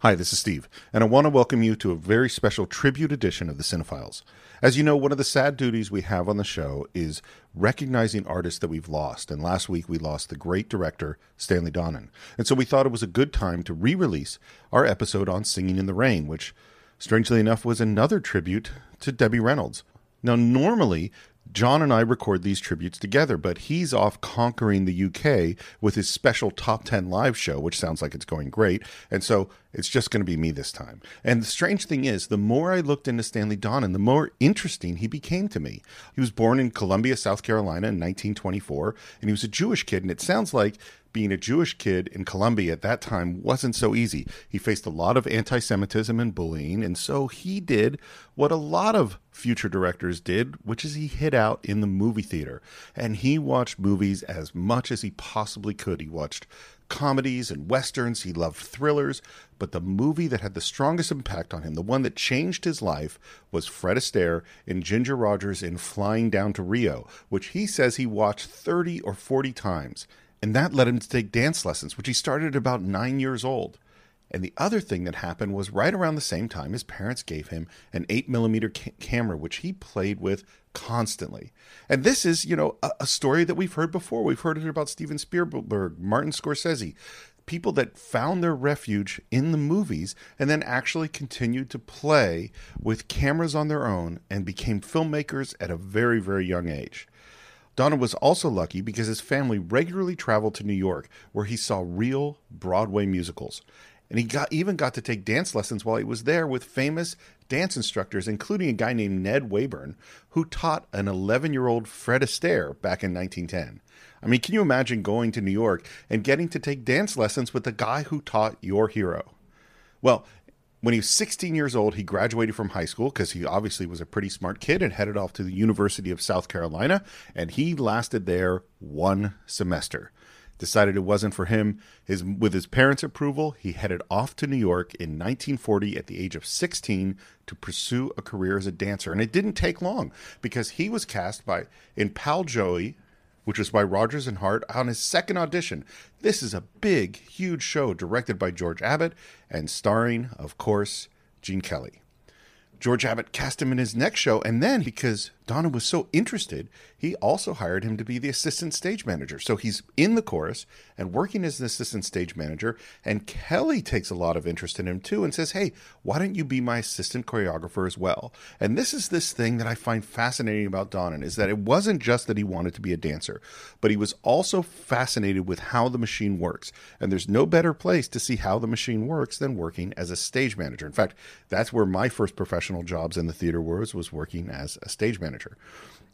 Hi, this is Steve, and I want to welcome you to a very special tribute edition of the Cine-Files. As you know, one of the sad duties we have on the show is recognizing artists that we've lost, and last week we lost the great director Stanley Donen. And so we thought it was a good time to re release our episode on Singing in the Rain, which, strangely enough, was another tribute to Debbie Reynolds. Now, normally, John and I record these tributes together, but he's off conquering the UK with his special top 10 live show, which sounds like it's going great. And so it's just going to be me this time. And the strange thing is, the more I looked into Stanley Donen, the more interesting he became to me. He was born in Columbia, South Carolina in 1924, and he was a Jewish kid. And it sounds like being a Jewish kid in Columbia at that time wasn't so easy. He faced a lot of anti Semitism and bullying, and so he did what a lot of future directors did, which is he hid out in the movie theater. And he watched movies as much as he possibly could. He watched comedies and westerns, he loved thrillers, but the movie that had the strongest impact on him, the one that changed his life, was Fred Astaire in Ginger Rogers in Flying Down to Rio, which he says he watched 30 or 40 times. And that led him to take dance lessons, which he started at about nine years old. And the other thing that happened was right around the same time, his parents gave him an 8 millimeter ca- camera, which he played with constantly. And this is, you know, a, a, story that we've heard before. We've heard it about Steven Spielberg, Martin Scorsese, people that found their refuge in the movies and then actually continued to play with cameras on their own and became filmmakers at a very, very young age. Donen was also lucky because his family regularly traveled to New York, where he saw real Broadway musicals. And he got even got to take dance lessons while he was there with famous dance instructors, including a guy named Ned Wayburn, who taught an 11 year old Fred Astaire back in 1910. I mean, can you imagine going to New York and getting to take dance lessons with the guy who taught your hero? Well, when he was 16 years old, he graduated from high school because he obviously was a pretty smart kid and headed off to the University of South Carolina. And he lasted there one semester. Decided it wasn't for him. His, with his parents' approval, he headed off to New York in 1940 at the age of 16 to pursue a career as a dancer. And it didn't take long because he was cast by in Pal Joey, which was by Rodgers and Hart, on his second audition. This is a big, huge show directed by George Abbott and starring, of course, Gene Kelly. George Abbott cast him in his next show, and then because Donen was so interested, he also hired him to be the assistant stage manager. So he's in the chorus and working as an assistant stage manager. And Kelly takes a lot of interest in him too and says, Hey, why don't you be my assistant choreographer as well? And this is this thing that I find fascinating about Donen is that it wasn't just that he wanted to be a dancer, but he was also fascinated with how the machine works. And there's no better place to see how the machine works than working as a stage manager. In fact, that's where my first professional jobs in the theater was, was working as a stage manager manager.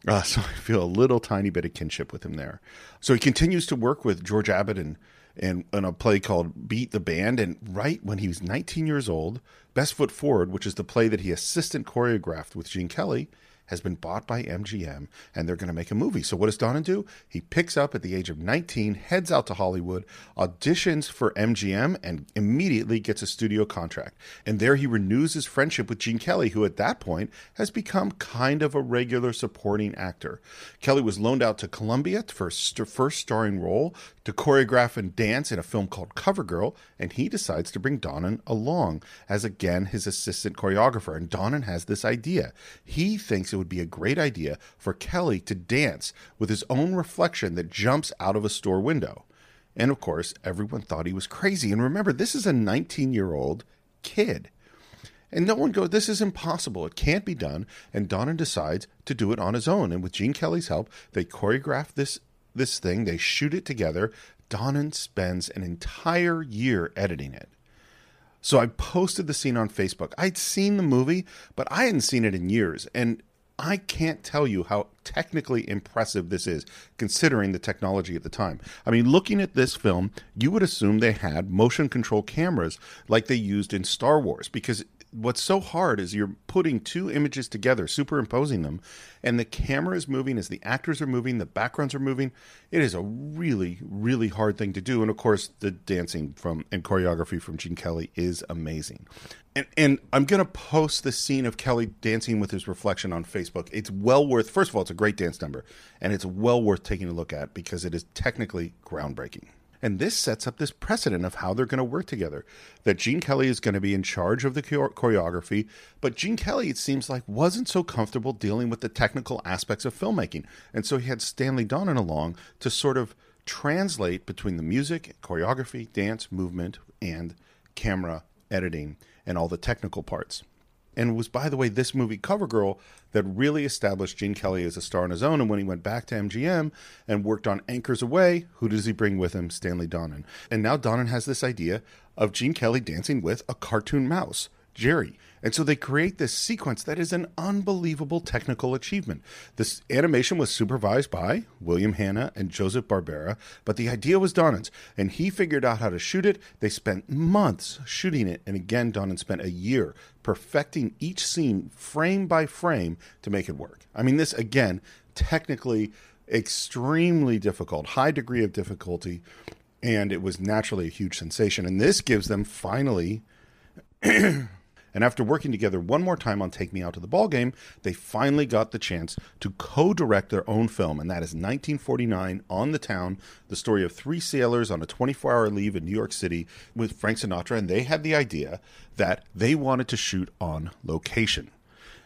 Uh, so I feel a little tiny bit of kinship with him there. So he continues to work with George Abbott and and in a play called Beat the Band. And right when he was 19 years old, Best Foot Forward, which is the play that he assistant choreographed with Gene Kelly, has been bought by MGM and they're going to make a movie. So what does Donen do? He picks up at the age of 19, heads out to Hollywood, auditions for MGM and immediately gets a studio contract. And there he renews his friendship with Gene Kelly, who at that point has become kind of a regular supporting actor. Kelly was loaned out to Columbia for st- first starring role to choreograph and dance in a film called Cover Girl, and he decides to bring Donen along as again his assistant choreographer. And Donen has this idea. He thinks it would be a great idea for Kelly to dance with his own reflection that jumps out of a store window. And of course, everyone thought he was crazy. And remember, this is a 19 year old kid. And no one goes, this is impossible. It can't be done. And Donen decides to do it on his own. And with Gene Kelly's help, they choreograph this this thing, they shoot it together. Donen spends an entire year editing it. So I posted the scene on Facebook. I'd seen the movie, but I hadn't seen it in years. And I can't tell you how technically impressive this is, considering the technology at the time. I mean, looking at this film, you would assume they had motion control cameras like they used in Star Wars, because what's so hard is you're putting two images together, superimposing them, and the camera is moving as the actors are moving, the backgrounds are moving. It is a really, really hard thing to do. And of course, the dancing from and choreography from Gene Kelly is amazing. And, and I'm to post the scene of Kelly dancing with his reflection on Facebook. It's well worth, first of all, it's a great dance number, and it's well worth taking a look at because it is technically groundbreaking. And this sets up this precedent of how they're going to work together. That Gene Kelly is going to be in charge of the choreography, but Gene Kelly, it seems like, wasn't so comfortable dealing with the technical aspects of filmmaking. And so he had Stanley Donen along to sort of translate between the music, choreography, dance, movement, and camera editing and all the technical parts. And was, by the way, this movie, cover girl that really established Gene Kelly as a star on his own. And when he went back to MGM and worked on Anchors Aweigh who does he bring with him? Stanley Donen. And now Donen has this idea of Gene Kelly dancing with a cartoon mouse. Jerry. And so they create this sequence that is an unbelievable technical achievement. This animation was supervised by William Hanna and Joseph Barbera, but the idea was Donen's, and he figured out how to shoot it. They spent months shooting it, and again, Donen spent a year perfecting each scene frame by frame to make it work. I mean, this again, technically extremely difficult, high degree of difficulty, and it was naturally a huge sensation. And this gives them finally And after working together one more time on Take Me Out to the Ball Game, they finally got the chance to co-direct their own film, and that is 1949 On the Town, the story of three sailors on a 24-hour leave in New York City with Frank Sinatra, and they had the idea that they wanted to shoot on location.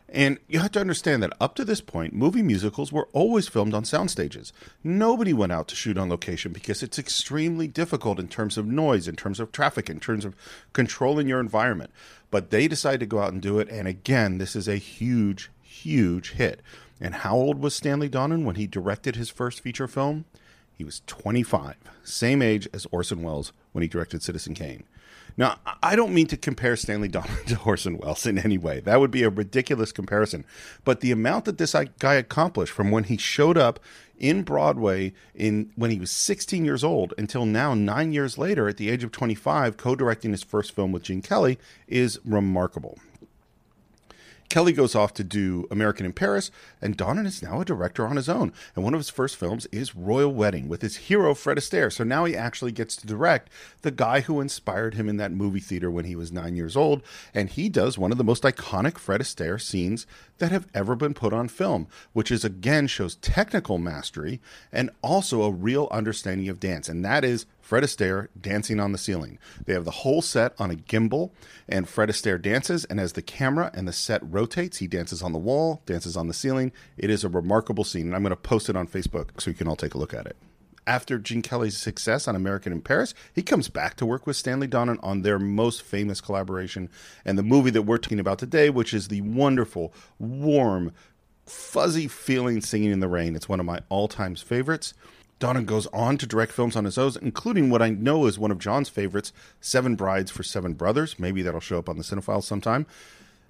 And you have to understand that up to this point, movie musicals were always filmed on sound stages. Nobody went out to shoot on location because it's extremely difficult in terms of noise, in terms of traffic, in terms of controlling your environment. But they decided to go out and do it. And again, this is a huge, huge hit. And how old was Stanley Donen when he directed his first feature film? He was 25, same age as Orson Welles when he directed Citizen Kane. Now, I don't mean to compare Stanley Donen to Orson Welles in any way. That would be a ridiculous comparison. But the amount that this guy accomplished from when he showed up in Broadway in when he was 16 years old until now 9 years later at the age of 25 co-directing his first film with Gene Kelly is remarkable. Kelly goes off to do American in Paris, and Donen is now a director on his own. And one of his first films is Royal Wedding with his hero, Fred Astaire. So now he actually gets to direct the guy who inspired him in that movie theater when he was nine years old. And he does one of the most iconic Fred Astaire scenes that have ever been put on film, which is again shows technical mastery and also a real understanding of dance. And that is Fred Astaire dancing on the ceiling. They have the whole set on a gimbal, and Fred Astaire dances. And as the camera and the set rotates, he dances on the wall, dances on the ceiling. It is a remarkable scene, and I'm going to post it on Facebook so you can all take a look at it. After Gene Kelly's success on American in Paris, he comes back to work with Stanley Donen on their most famous collaboration and the movie that we're talking about today, which is the wonderful, warm, fuzzy feeling Singing in the Rain. It's one of my all time favorites. Donen goes on to direct films on his own, including what I know is one of John's favorites, Seven Brides for Seven Brothers. Maybe that'll show up on the Cinephile sometime.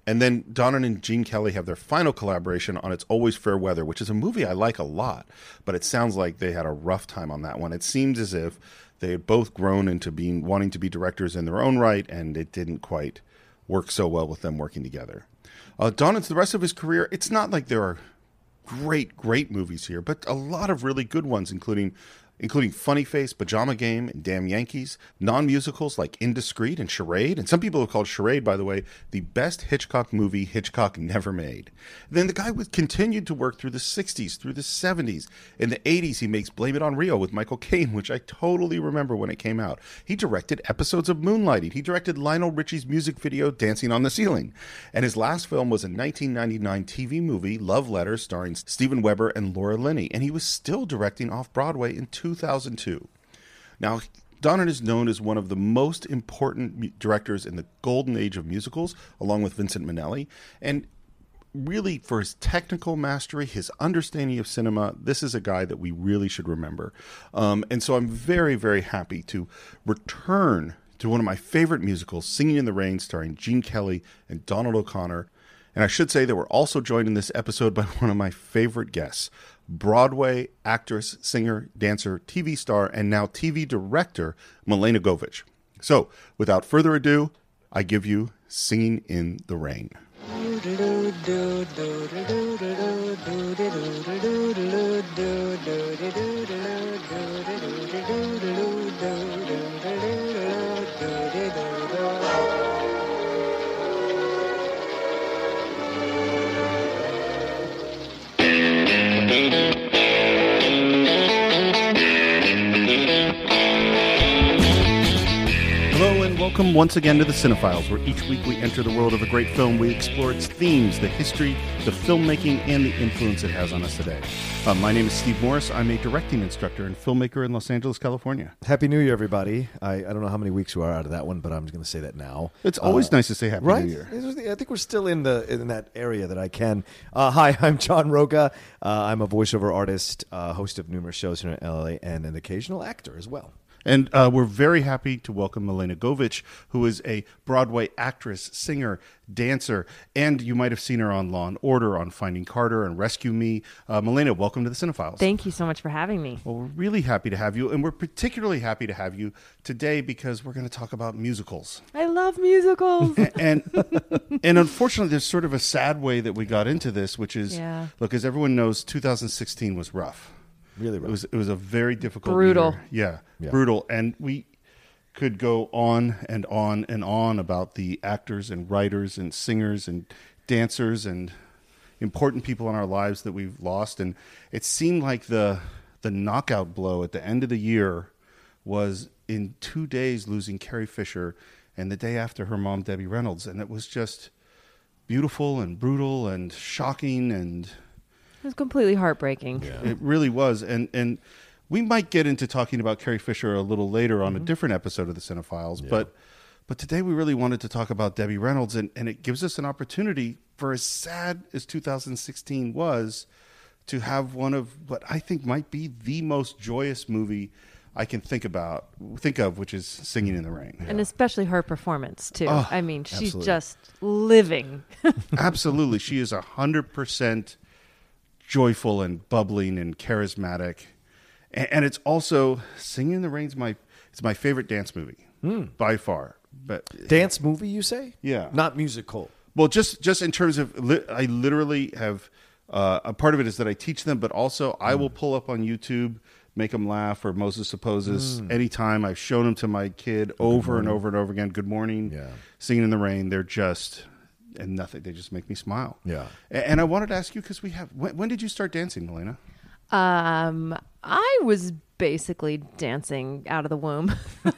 And then Donen and Gene Kelly have their final collaboration on It's Always Fair Weather, which is a movie I like a lot, but it sounds like they had a rough time on that one. It seems as if they had both grown into being wanting to be directors in their own right, and it didn't quite work so well with them working together. Uh, Donen's the rest of his career, it's not like there are great, great movies here, but a lot of really good ones, including including Funny Face, Pajama Game, and Damn Yankees, non musicals like Indiscreet and Charade, and some people have called Charade, by the way, the best Hitchcock movie Hitchcock never made. Then the guy was continued to work through the 60s, through the 70s. In the 80s, he makes Blame It on Rio with Michael Caine, which I totally remember when it came out. He directed episodes of Moonlighting. He directed Lionel Richie's music video Dancing on the Ceiling. And his last film was a 1999 TV movie, Love Letters, starring Steven Weber and Laura Linney. And he was still directing off Broadway in two 2002. Now, Donen is known as one of the most important directors in the golden age of musicals, along with Vincent Minnelli. And really, for his technical mastery, his understanding of cinema, this is a guy that we really should remember. Um, and so I'm very, very happy to return to one of my favorite musicals, Singing in the Rain, starring Gene Kelly and Donald O'Connor. And I should say that we're also joined in this episode by one of my favorite guests, Broadway actress, singer, dancer, TV star, and now TV director, Milena Govich. So, without further ado, I give you Singing in the Rain. Welcome once again to the Cine-Files, where each week we enter the world of a great film. We explore its themes, the history, the filmmaking, and the influence it has on us today. Uh, my name is Steve Morris. I'm a directing instructor and filmmaker in Los Angeles, California. Happy New Year, everybody. I, I don't know how many weeks you are out of that one, but I'm going to say that now. It's always nice to say Happy right? New Year. I think we're still in the in that area that I can. Uh, hi, I'm John Rocha. Uh, I'm a voiceover artist, uh, host of numerous shows here in LA, and an occasional actor as well. And uh, we're very happy to welcome Milena Govich, who is a Broadway actress, singer, dancer, and you might have seen her on Law and Order, on Finding Carter, and Rescue Me. Uh, Milena, welcome to the Cine-Files. Thank you so much for having me. Well, we're really happy to have you, and we're particularly happy to have you today because we're going to talk about musicals. I love musicals. and and and, unfortunately, there's sort of a sad way that we got into this, which is Yeah. look, as everyone knows, 2016 was rough. Really It was it was a very difficult, Brutal. year. Yeah, Yeah. brutal, and we could go on and on and on about the actors and writers and singers and dancers and important people in our lives that we've lost. And it seemed like the the knockout blow at the end of the year was in two days losing Carrie Fisher, and the day after her mom Debbie Reynolds, and it was just beautiful and brutal and shocking and it was completely heartbreaking. it really was, and and we might get into talking about Carrie Fisher a little later on a mm-hmm. different episode of the Cine-Files, but but today we really wanted to talk about Debbie Reynolds, and and it gives us an opportunity for as sad as 2016 was, to have one of what I think might be the most joyous movie I can think about think of, which is Singing in the Rain. And especially her performance too. Oh, I mean, she's absolutely. just living. Absolutely, she is a hundred percent joyful and bubbling and charismatic, and, and it's also "Singing in the Rain's my it's my favorite dance movie hmm. by far. But Dance movie, you say? Yeah. Not musical. well, just just in terms of li- I literally have uh, a part of it is that I teach them, but also I will hmm. pull up on YouTube. Make them laugh, or Moses supposes. Hmm. Anytime I've shown them to my kid over and over and over again. Good morning, Yeah. singing in the rain. They're just and nothing. They just make me smile. Yeah. A- And I wanted to ask you because we have. When, when did you start dancing, Milena? um, I was basically dancing out of the womb.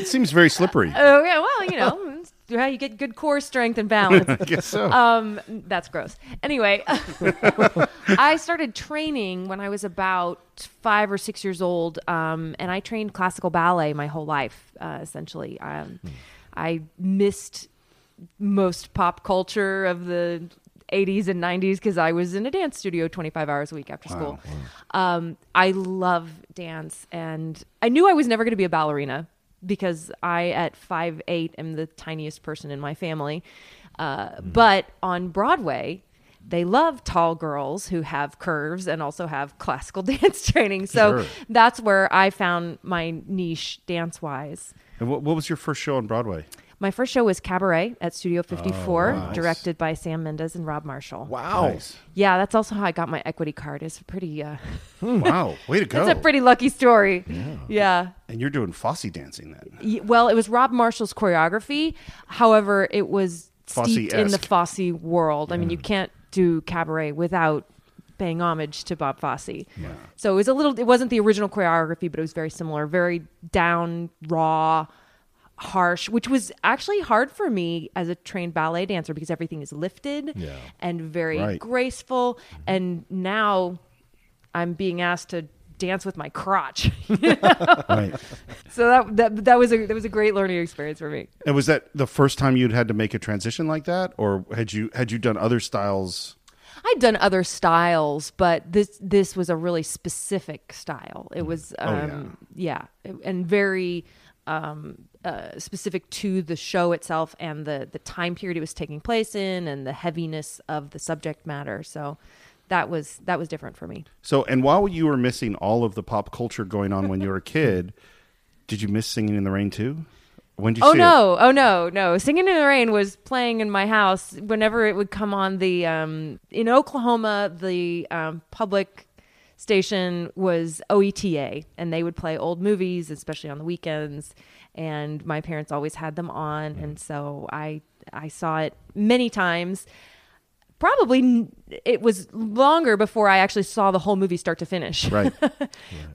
It seems very slippery. oh yeah, well, you know, it's how you get good core strength and balance. I guess so. um, that's gross. Anyway, I started training when I was about five or six years old, um, and I trained classical ballet my whole life. Uh, essentially, um, I missed most pop culture of the 80s and 90s because I was in a dance studio 25 hours a week after school. Um, I love dance, and I knew I was never going to be a ballerina because I, at five eight, am the tiniest person in my family. Uh, But on Broadway, they love tall girls who have curves and also have classical dance training. So Sure. that's where I found my niche dance wise. and what, what was your first show on Broadway? My first show was Cabaret at Studio 54, nice. directed by Sam Mendes and Rob Marshall. Wow. Nice. Yeah, that's also how I got my equity card. It's a pretty, uh, Wow, way to go! it's a pretty lucky story. Yeah. and you're doing Fosse dancing then. Well, it was Rob Marshall's choreography. However, it was steeped in the Fosse-esque. Fosse world. I mean, you can't do cabaret without paying homage to Bob Fosse. So it was a little. It wasn't the original choreography, but it was very similar. Very down, raw, harsh, which was actually hard for me as a trained ballet dancer because everything is lifted Yeah. and very Right. graceful. And now I'm being asked to dance with my crotch. Right. So that that that was a that was a great learning experience for me. And was that the first time you'd had to make a transition like that, or had you had you done other styles? I'd done other styles, but this this was a really specific style. It was um yeah. and very um uh, specific to the show itself and the the time period it was taking place in and the heaviness of the subject matter. So that was that was different for me. So, and while you were missing all of the pop culture going on when you were a kid, did you miss Singing in the Rain too? When did you Oh no! Oh no! No! Singing in the Rain was playing in my house whenever it would come on. The um, in Oklahoma, the um, public station was OETA, and they would play old movies, especially on the weekends. And my parents always had them on, and mm. so I I saw it many times. Probably it was longer before I actually saw the whole movie start to finish. it? Right.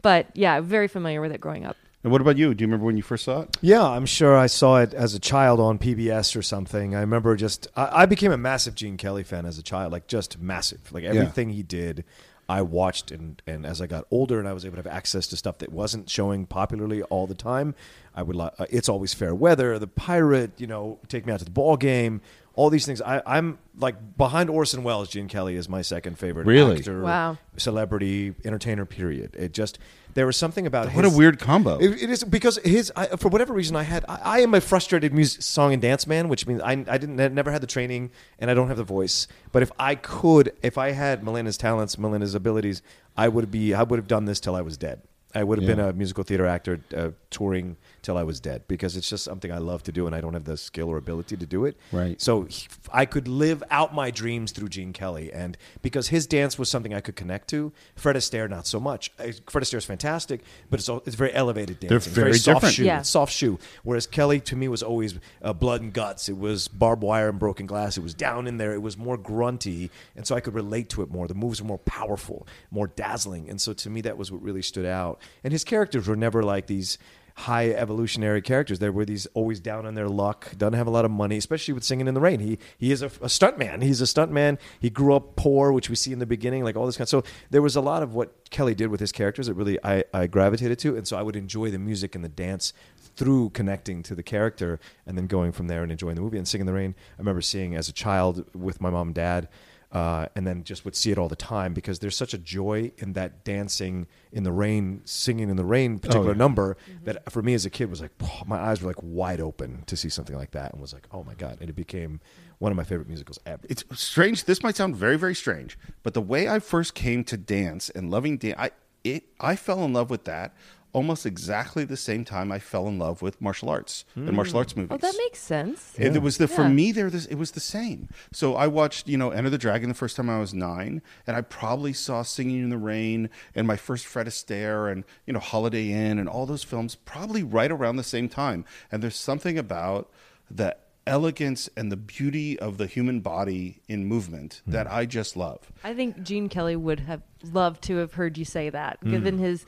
but yeah, very familiar with it growing up. And what about you? Do you remember when you first saw it? Yeah, I'm sure I saw it as a child on PBS or something. I remember just I, I became a massive Gene Kelly fan as a child, like just massive. Like everything he did, I watched, and and as I got older and I was able to have access to stuff that wasn't showing popularly all the time, I would uh, it's always fair weather, the pirate, you know, take me out to the ball game. All these things, I, I'm like behind Orson Welles. Gene Kelly is my second favorite Really? actor, Wow. celebrity, entertainer. Period. It just there was something about What his, a weird combo. it, it is because his I, for whatever reason I had I, I am a frustrated music song and dance man, which means I I didn't I never had the training and I don't have the voice. But if I could, if I had Melinda's talents, Melinda's abilities, I would be I would have done this till I was dead. I would have been a musical theater actor uh, touring till I was dead because it's just something I love to do and I don't have the skill or ability to do it. Right. So he, I could live out my dreams through Gene Kelly, and because his dance was something I could connect to, Fred Astaire not so much. Fred Astaire is fantastic, but it's all, it's very elevated dancing. They're It's very soft different. shoe, Yeah. Soft shoe. Whereas Kelly to me was always uh, blood and guts. It was barbed wire and broken glass. It was down in there. It was more grunty, and so I could relate to it more. The moves were more powerful, more dazzling, and so to me that was what really stood out. And his characters were never like these high evolutionary characters. There were these always down on their luck, doesn't have a lot of money, especially with singing in the rain. He he is a, a stunt man. He's a stunt man. He grew up poor, which we see in the beginning, like all this kind. So there was a lot of what Kelly did with his characters that really I, I gravitated to, and so I would enjoy the music and the dance through connecting to the character, and then going from there and enjoying the movie and singing in the rain. I remember seeing as a child with my mom and dad uh, and then just would see it all the time because there's such a joy in that dancing in the rain, singing in the rain particular yeah. number that for me as a kid was like my eyes were like wide open to see something like that and was like oh my god and it became one of my favorite musicals ever. it's strange. This might sound very, very strange, but the way I first came to dance and loving dance, I it I fell in love with that almost exactly the same time I fell in love with martial arts and martial arts movies. Oh, that makes sense. And it was the for me there this it was the same. So I watched, you know, Enter the Dragon the first time I was nine, and I probably saw Singing in the Rain and my first Fred Astaire and, you know, Holiday Inn and all those films probably right around the same time. And there's something about the elegance and the beauty of the human body in movement that I just love. I think Gene Kelly would have loved to have heard you say that, Mm. given his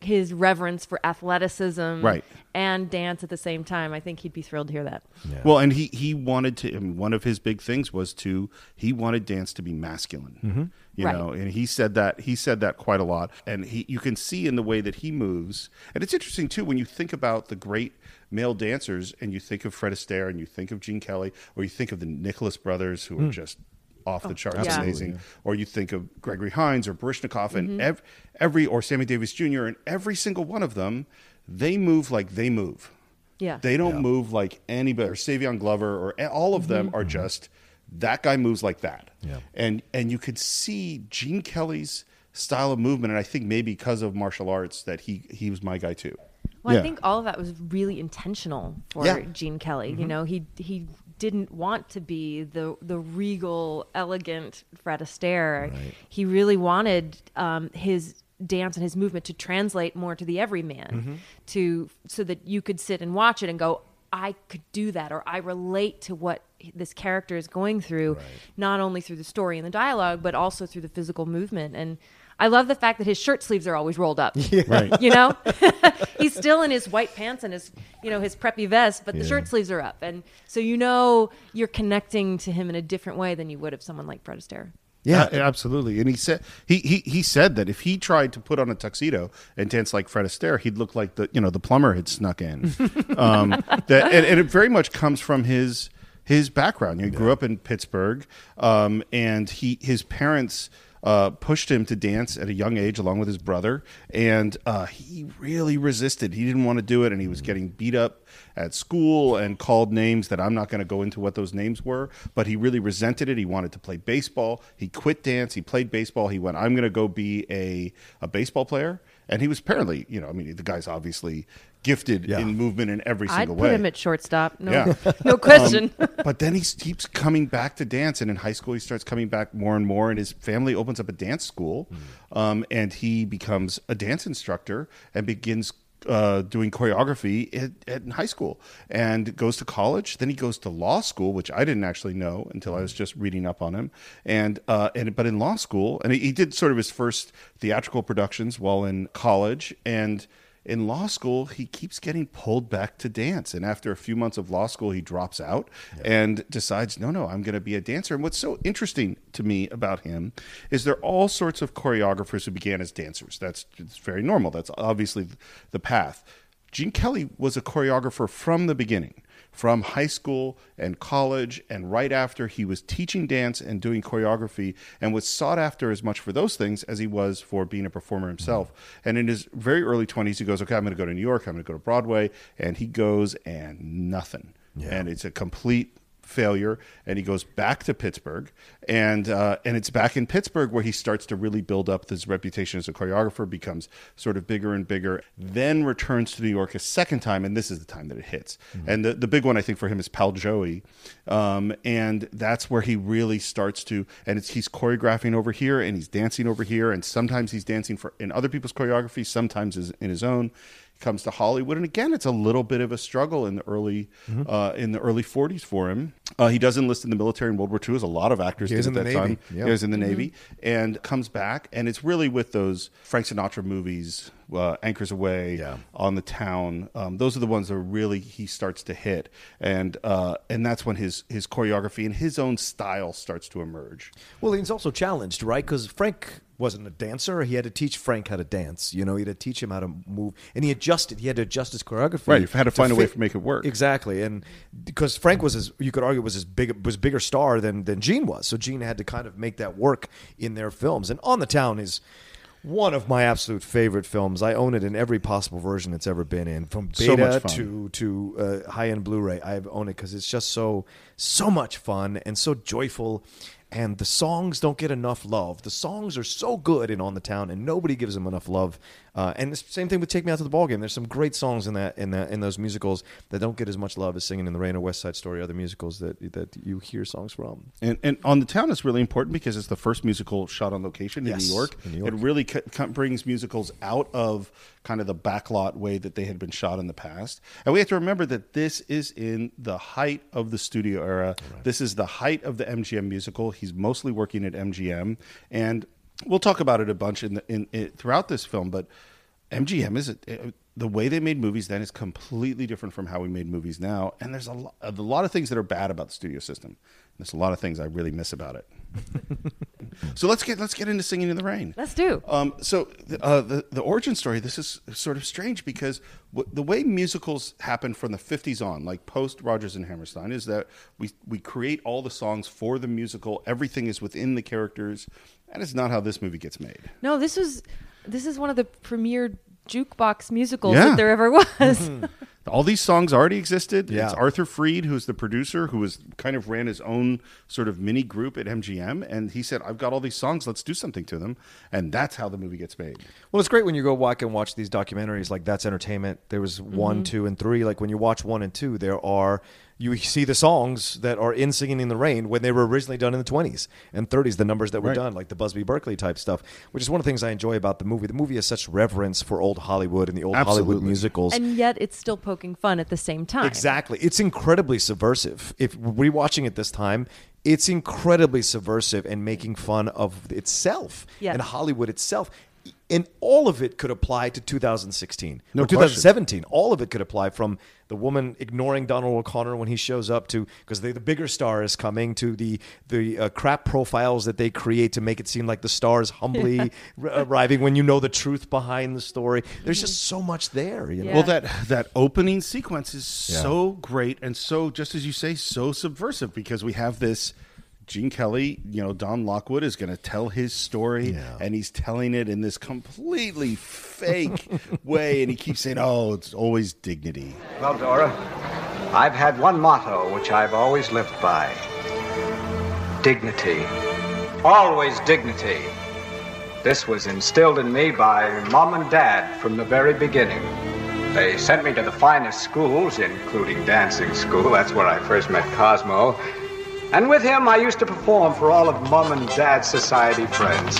his reverence for athleticism Right. and dance at the same time. I think he'd be thrilled to hear that. Well, and he he wanted to. I mean, one of his big things was to he wanted dance to be masculine. Mm-hmm. You Right. know, and he said that he said that quite a lot, and he you can see in the way that he moves, and it's interesting too when you think about the great male dancers, and you think of Fred Astaire, and you think of Gene Kelly, or you think of the Nicholas brothers, who are hmm. just off the charts Yeah. amazing, or you think of Gregory Hines or Baryshnikov, and ev- every or Sammy Davis Jr. and every single one of them, they move like they move. Yeah. They don't move like anybody, or Savion Glover, or all of them are just that guy moves like that. Yeah. And and you could see Gene Kelly's style of movement, and I think maybe because of martial arts that he he was my guy too. Well, Yeah. I think all of that was really intentional for Yeah. Mm-hmm. Gene Kelly. You know, he he didn't want to be the the regal, elegant Fred Astaire. He really wanted um, his dance and his movement to translate more to the everyman, Mm-hmm. to so that you could sit and watch it and go, I could do that, or I relate to what this character is going through, not only through the story and the dialogue, but also through the physical movement. And I love the fact that his shirt sleeves are always rolled up. Right. You know, he's still in his white pants and his, you know, his preppy vest, but the shirt sleeves are up, and so you know you're connecting to him in a different way than you would if someone like Fred Astaire. Yeah, absolutely. And he said he, he he said that if he tried to put on a tuxedo and dance like Fred Astaire, he'd look like the you know the plumber had snuck in. um, that and, and it very much comes from his his background. He grew up in Pittsburgh, um, and he his parents. Uh, pushed him to dance at a young age along with his brother, and uh, he really resisted. He didn't want to do it, and he was getting beat up at school and called names that I'm not going to go into what those names were, but he really resented it. He wanted to play baseball. He quit dance. He played baseball. He went, I'm going to go be a, a baseball player. And he was apparently, you know, I mean, the guy's obviously gifted Yeah. in movement in every single I'd single put him at shortstop. No, Yeah. no question. but then he keeps coming back to dance, and in high school he starts coming back more and more. And his family opens up a dance school, um, and he becomes a dance instructor and begins uh, doing choreography at, at in high school, and goes to college. Then he goes to law school, which I didn't actually know until I was just reading up on him. And uh, and but in law school, and he, he did sort of his first theatrical productions while in college, and in law school, he keeps getting pulled back to dance. And after a few months of law school, he drops out and decides, no, no, I'm going to be a dancer. And what's so interesting to me about him is there are all sorts of choreographers who began as dancers. That's it's very normal. That's obviously the path. Gene Kelly was a choreographer from the beginning from high school and college and right after he was teaching dance and doing choreography and was sought after as much for those things as he was for being a performer himself. And in his very early 20s he goes okay i'm going to go to new york i'm going to go to broadway and he goes and nothing. And it's a complete failure, and he goes back to Pittsburgh, and uh, and it's back in Pittsburgh where he starts to really build up his reputation as a choreographer, becomes sort of bigger and bigger, then returns to New York a second time, and this is the time that it hits. And the, the big one I think for him is Pal Joey, um, and that's where he really starts to, and it's, he's choreographing over here, and he's dancing over here, and sometimes he's dancing for in other people's choreography, sometimes is in his own comes to Hollywood, and again, it's a little bit of a struggle in the early Mm-hmm. uh, in the early 40s for him. Uh, he does enlist in the military in World War II, as a lot of actors did at that Navy, time. yeah. He was in the Navy and comes back, and it's really with those Frank Sinatra movies, uh, Anchors Aweigh, Yeah. On the Town. Um, those are the ones that really he starts to hit, and uh, and that's when his his choreography and his own style starts to emerge. Well, he's also challenged, right? Because Frank wasn't a dancer. He had to teach Frank how to dance. You know, he had to teach him how to move, and he adjusted. He had to adjust his choreography. Right, he had to find a way to make it work. Exactly, and because Frank was, as you could argue, was as big was bigger star than than Gene was. So Gene had to kind of make that work in their films. And On the Town is. One of my absolute favorite films. I own it in every possible version it's ever been in, from beta fun. to to uh, high end Blu-ray. I own it because it's just so so much fun and so joyful. And the songs don't get enough love. The songs are so good in On the Town, and nobody gives them enough love. Uh, and the same thing with Take Me Out to the Ballgame. There's some great songs in that in that in those musicals that don't get as much love as Singing in the Rain or West Side Story, other musicals that that you hear songs from. And, and on the town is really important because it's the first musical shot on location in Yes, New York. in New York. It really c- c- brings musicals out of kind of the backlot way that they had been shot in the past. And we have to remember that this is in the height of the studio era. This is the height of the MGM musical. He's mostly working at MGM, and we'll talk about it a bunch in, the, in, in throughout this film. But MGM is a, the way they made movies then is completely different from how we made movies now. And there's a lot, a lot of things that are bad about the studio system. There's a lot of things I really miss about it. so let's get let's get into singing in the rain. Let's do. Um, so uh, the the origin story. This is sort of strange because w- the way musicals happen from the '50s on, like post Rodgers and Hammerstein, is that we we create all the songs for the musical. Everything is within the characters. That is not how this movie gets made. No, this was this is one of the premier jukebox musicals Yeah. that there ever was. Mm-hmm. All these songs already existed. Yeah. It's Arthur Freed, who's the producer, who was kind of ran his own sort of mini group at MGM, and he said, "I've got all these songs. Let's do something to them." And that's how the movie gets made. Well, it's great when you go back and watch these documentaries like That's Entertainment. There was one, mm-hmm. two, and three. Like when you watch one and two, there are you see the songs that are in Singing in the Rain when they were originally done in the 20s and 30s, the numbers that were Right. done, like the Busby Berkeley type stuff, which is one of the things I enjoy about the movie. The movie has such reverence for old Hollywood and the old Hollywood musicals. and yet it's still poking fun at the same time. Exactly. It's incredibly subversive. If rewatching it this time, it's incredibly subversive and making fun of itself Yes. and Hollywood itself. And all of it could apply to 2016 No or question. 2017. All of it could apply from the woman ignoring Donald O'Connor when he shows up to because the bigger star is coming to the the uh, crap profiles that they create to make it seem like the star is humbly r- arriving when you know the truth behind the story. There's just so much there. You know? Yeah. Well, that that opening sequence is Yeah. so great and so, just as you say, so subversive because we have this. Gene Kelly, you know, Don Lockwood is going to tell his story, Yeah. and he's telling it in this completely fake way, and he keeps saying, "Oh, it's always dignity." Well, Dora, I've had one motto which I've always lived by dignity. Always dignity. This was instilled in me by mom and dad from the very beginning. They sent me to the finest schools, including dancing school. That's where I first met Cosmo. And with him, I used to perform for all of mom and dad's society friends.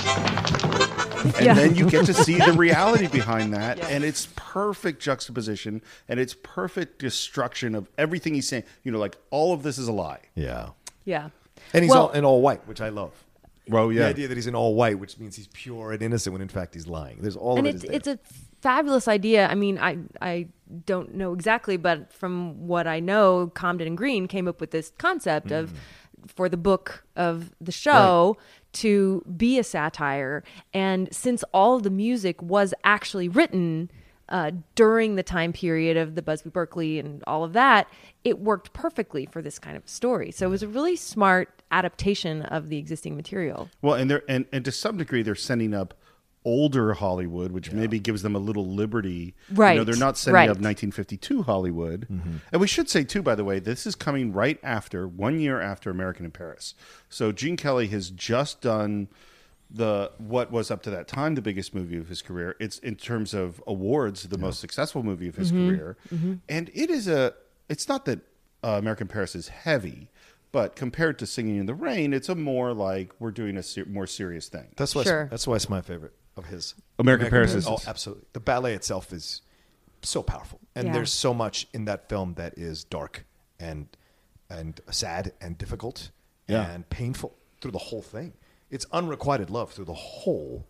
and Yeah. then you get to see the reality behind that and it's perfect juxtaposition and it's perfect destruction of everything he's saying you know like all of this is a lie yeah. Yeah. And he's Well- all in all white, which I love. well yeah. The idea that he's in all white, which means he's pure and innocent, when in fact he's lying. There's all and of it. it's it's a fabulous idea. I mean, I I don't know exactly, but from what I know, Comden and Green came up with this concept of mm. For the book of the show to be a satire. And since all the music was actually written uh, during the time period of the Busby Berkeley and all of that, it worked perfectly for this kind of story. So it was a really smart adaptation of the existing material. Well, and they're and, and to some degree they're sending up older Hollywood, which maybe gives them a little liberty. You know, Right, they're not setting right. up 1952 Hollywood. Mm-hmm. And we should say too, by the way, this is coming right after one year after American in Paris. So Gene Kelly has just done the what was up to that time the biggest movie of his career. It's in terms of awards the most successful movie of his mm-hmm. career, mm-hmm. and it is a. It's not that uh, American Paris is heavy. But compared to Singing in the Rain, it's a more like we're doing a ser- more serious thing. That's why. Sure. That's why it's my favorite of his. American Paris is- Oh, absolutely. The ballet itself is so powerful, and Yeah. there's so much in that film that is dark and and sad and difficult Yeah. and painful through the whole thing. It's unrequited love through the whole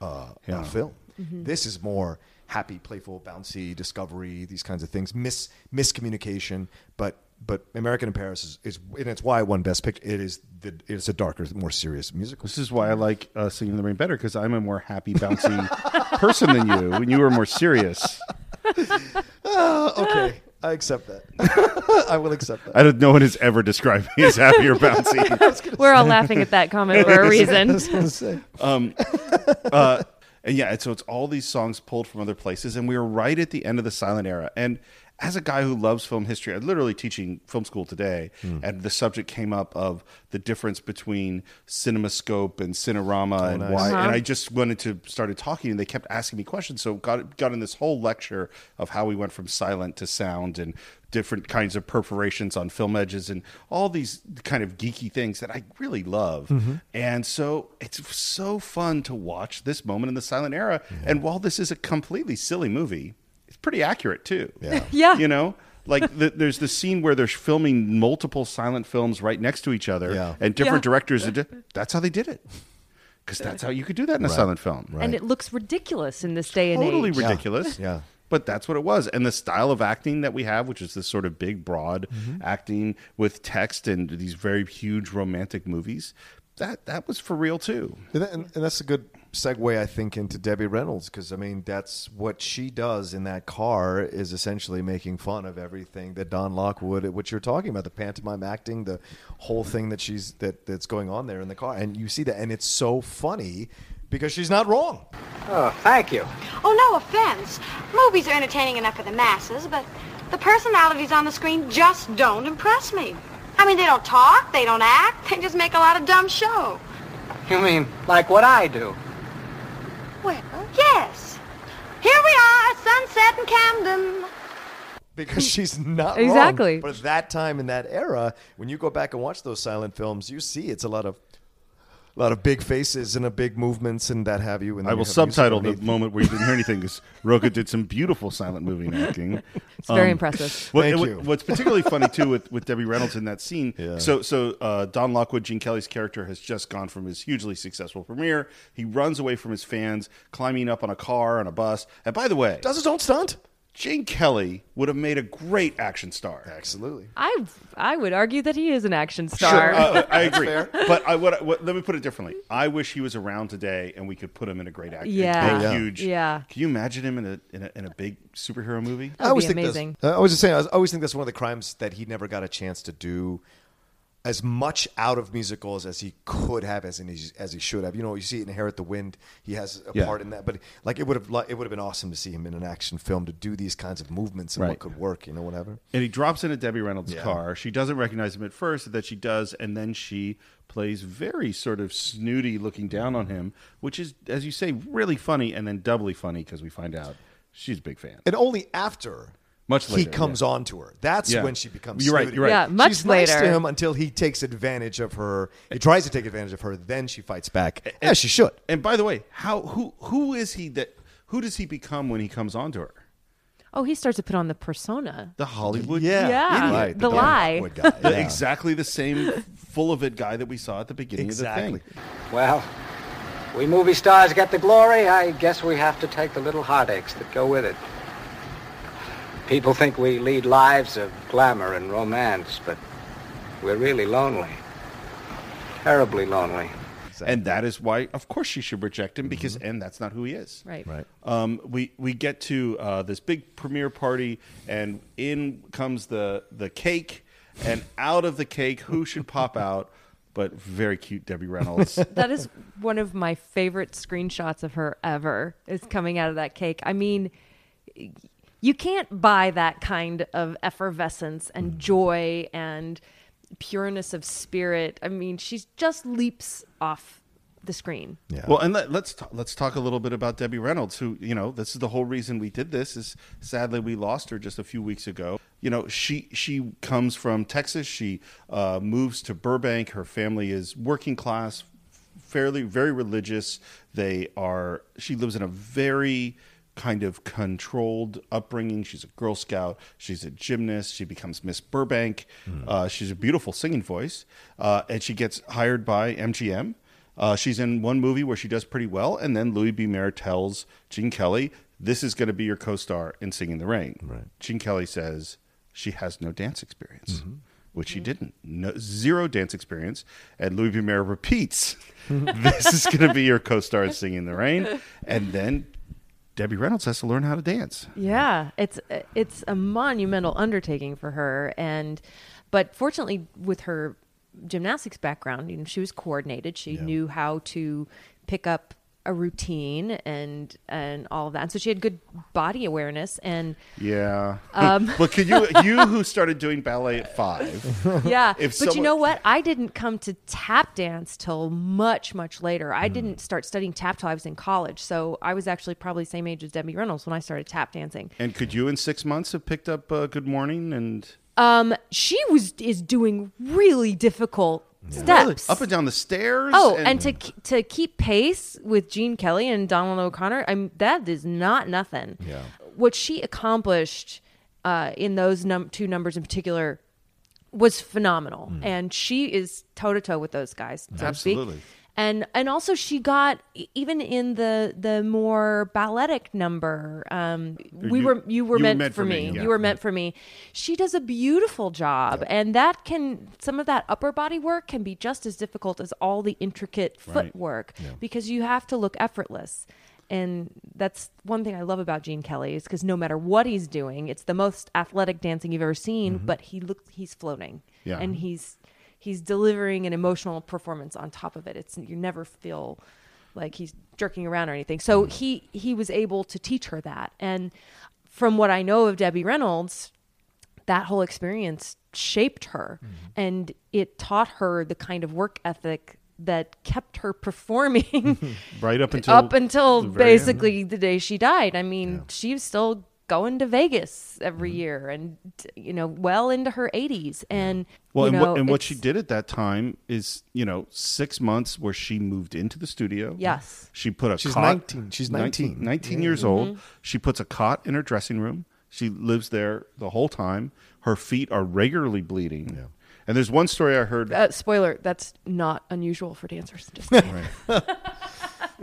uh, Yeah. uh, film. This is more happy, playful, bouncy discovery. These kinds of things. Mis miscommunication, but. But American in Paris is, is and it's why I won Best Picture. It is the it's a darker, more serious musical. This is why I like uh, Singing in the Rain better because I'm a more happy, bouncy person than you, and you were more serious. okay, I accept that. I will accept that. I don't. No one has ever described me as happy or bouncy. We're all laughing at that comment for a reason. uh, and yeah, so it's all these songs pulled from other places, and we were right at the end of the silent era. And as a guy who loves film history, I'm literally teaching film school today, and the subject came up of the difference between CinemaScope and Cinerama, and nice. why. Uh-huh. And I just wanted to started talking, and they kept asking me questions. So got got in this whole lecture of how we went from silent to sound and different kinds of perforations on film edges and all these kind of geeky things that I really love. And so it's so fun to watch this moment in the silent era. And while this is a completely silly movie, it's pretty accurate too. Yeah. Yeah. You know? Like the, there's the scene where they're filming multiple silent films right next to each other, Yeah. and different Yeah. directors. di- That's how they did it, because that's how you could do that in a silent film. And it looks ridiculous in this day and Totally age. Totally ridiculous. Yeah. But that's what it was. And the style of acting that we have, which is this sort of big, broad Mm-hmm. acting with text and these very huge romantic movies, that that was for real too. And, that- and, and that's a good segue, I think, into Debbie Reynolds because I mean that's what she does in that car is essentially making fun of everything that Don Lockwood, what you're talking about, the pantomime acting, the whole thing that she's that that's going on there in the car, and you see that, and it's so funny because she's not wrong. Oh, thank you. Oh, no offense. Movies are entertaining enough for the masses, but the personalities on the screen just don't impress me. I mean, they don't talk, they don't act, they just make a lot of dumb show. You mean like what I do? Well, yes. Here we are at Sunset in Camden. because hmm. she's not wrong. Exactly. But at that time in that era, when you go back and watch those silent films, you see it's a lot of a lot of big faces and a big movements and that have you. And I will you subtitle the moment where you didn't hear anything because Rocha did some beautiful silent movie acting. It's very Um, impressive. What, Thank what- you. What's particularly funny too with, with Debbie Reynolds in that scene. Yeah. So so uh, Don Lockwood, Gene Kelly's character, has just gone from his hugely successful premiere. He runs away from his fans, climbing up on a car on a bus. And by the way, Does his own stunt? Gene Kelly would have made a great action star. Absolutely. I I would argue that he is an action star. Uh, I agree, but I what, what, let me put it differently. I wish he was around today, and we could put him in a great action. Yeah. a Yeah. huge. Yeah. Can you imagine him in a in a, in a big superhero movie? That would always be think that's- amazing. I was just saying. I, was- I always think that's one of the crimes that he never got a chance to do as much out of musicals as he could have, as in he, as he should have. You know, you see it in Inherit the Wind. He has a Yeah. part in that, but like it would have, it would have been awesome to see him in an action film to do these kinds of movements and Right. what could work. You know, whatever. And he drops into Debbie Reynolds' Yeah. car. She doesn't recognize him at first, that she does, and then she plays very sort of snooty, looking down on him, which is, as you say, really funny, and then doubly funny because we find out she's a big fan. And only after. Much later, he comes yeah. on to her. That's Yeah. when she becomes. You're right, you're right. Yeah, much She's nice later. to him until he takes advantage of her. He tries to take advantage of her. Then she fights back. As she should. And by the way, how who who is he that who does he become when he comes on to her? oh, he starts to put on the persona. The Hollywood Yeah. Right, The Don lie. Lockwood guy, The- yeah. exactly the same full of it guy that we saw at the beginning Exactly. of the thing. Well, We movie stars get the glory. I guess we have to take the little heartaches that go with it. People think we lead lives of glamour and romance, but we're really lonely. Terribly lonely. And that is why, of course, she should reject him because, and that's not who he is. Right. Right. Um, we we get to uh, this big premiere party, and in comes the the cake, and out of the cake, who should pop out? But very cute Debbie Reynolds. that is one of my favorite screenshots of her ever is coming out of that cake i mean you can't buy that kind of effervescence and joy and pureness of spirit i mean she just leaps off the screen Yeah. Well, and let, let's talk, let's talk a little bit about Debbie Reynolds, who you know this is the whole reason we did this. Is sadly we lost her just a few weeks ago. You know, she she comes from Texas. She uh, moves to Burbank. Her family is working class, fairly very religious. They are. She lives in a very kind of controlled upbringing. She's a Girl Scout. She's a gymnast. She becomes Miss Burbank. Uh, she's a beautiful singing voice, uh, and she gets hired by MGM. Uh, she's in one movie where she does pretty well, and then Louis B. Mayer tells Gene Kelly, "This is going to be your co-star in Singing the Rain." Right. Gene Kelly says she has no dance experience, Mm-hmm. which she didn't. No, zero dance experience, and Louis B. Mayer repeats, "This is going to be your co-star in Singing in the Rain," and then Debbie Reynolds has to learn how to dance. Yeah, it's it's a monumental undertaking for her, and but fortunately, with her gymnastics background, you know, she was coordinated. She Yeah. knew how to pick up a routine and and all of that. And so she had good body awareness and Yeah, Um, but could you you who started doing ballet at five? yeah. If but someone- you know what? I didn't come to tap dance till much, much later. I didn't start studying tap till I was in college. So I was actually probably the same age as Debbie Reynolds when I started tap dancing. And could you in six months have picked up uh, Good Morning and Um, she was is doing really difficult steps. up and down the stairs? Oh, and, to to keep pace with Gene Kelly and Donald O'Connor, I'm that is not nothing. Yeah. What she accomplished uh, in those num- two numbers in particular was phenomenal, and she is toe to toe with those guys. So speak. And and also she got even in the the more balletic number. Um, we You- were you were meant, for, me. yeah. You were meant for me. She does a beautiful job, and that can some of that upper body work can be just as difficult as all the intricate Right. footwork because you have to look effortless. And that's one thing I love about Gene Kelly is because no matter what he's doing, it's the most athletic dancing you've ever seen. But he looks he's floating, Yeah. and he's he's delivering an emotional performance on top of it. It's you never feel like he's jerking around or anything. So mm-hmm. he he was able to teach her that. And from what I know of Debbie Reynolds, that whole experience shaped her mm-hmm. and it taught her the kind of work ethic that kept her performing right up until up until the very end. basically the day she died. I mean, she was still going to Vegas every year and you know well into her 80s and Well, you and, know, what, and what she did at that time is, you know, six months where she moved into the studio. Yes. She put a She's cot. 19. She's 19, 19. 19 years Mm-hmm. old. She puts a cot in her dressing room. She lives there the whole time. Her feet are regularly bleeding. Yeah. And there's one story I heard. uh, spoiler that's not unusual for dancers just saying.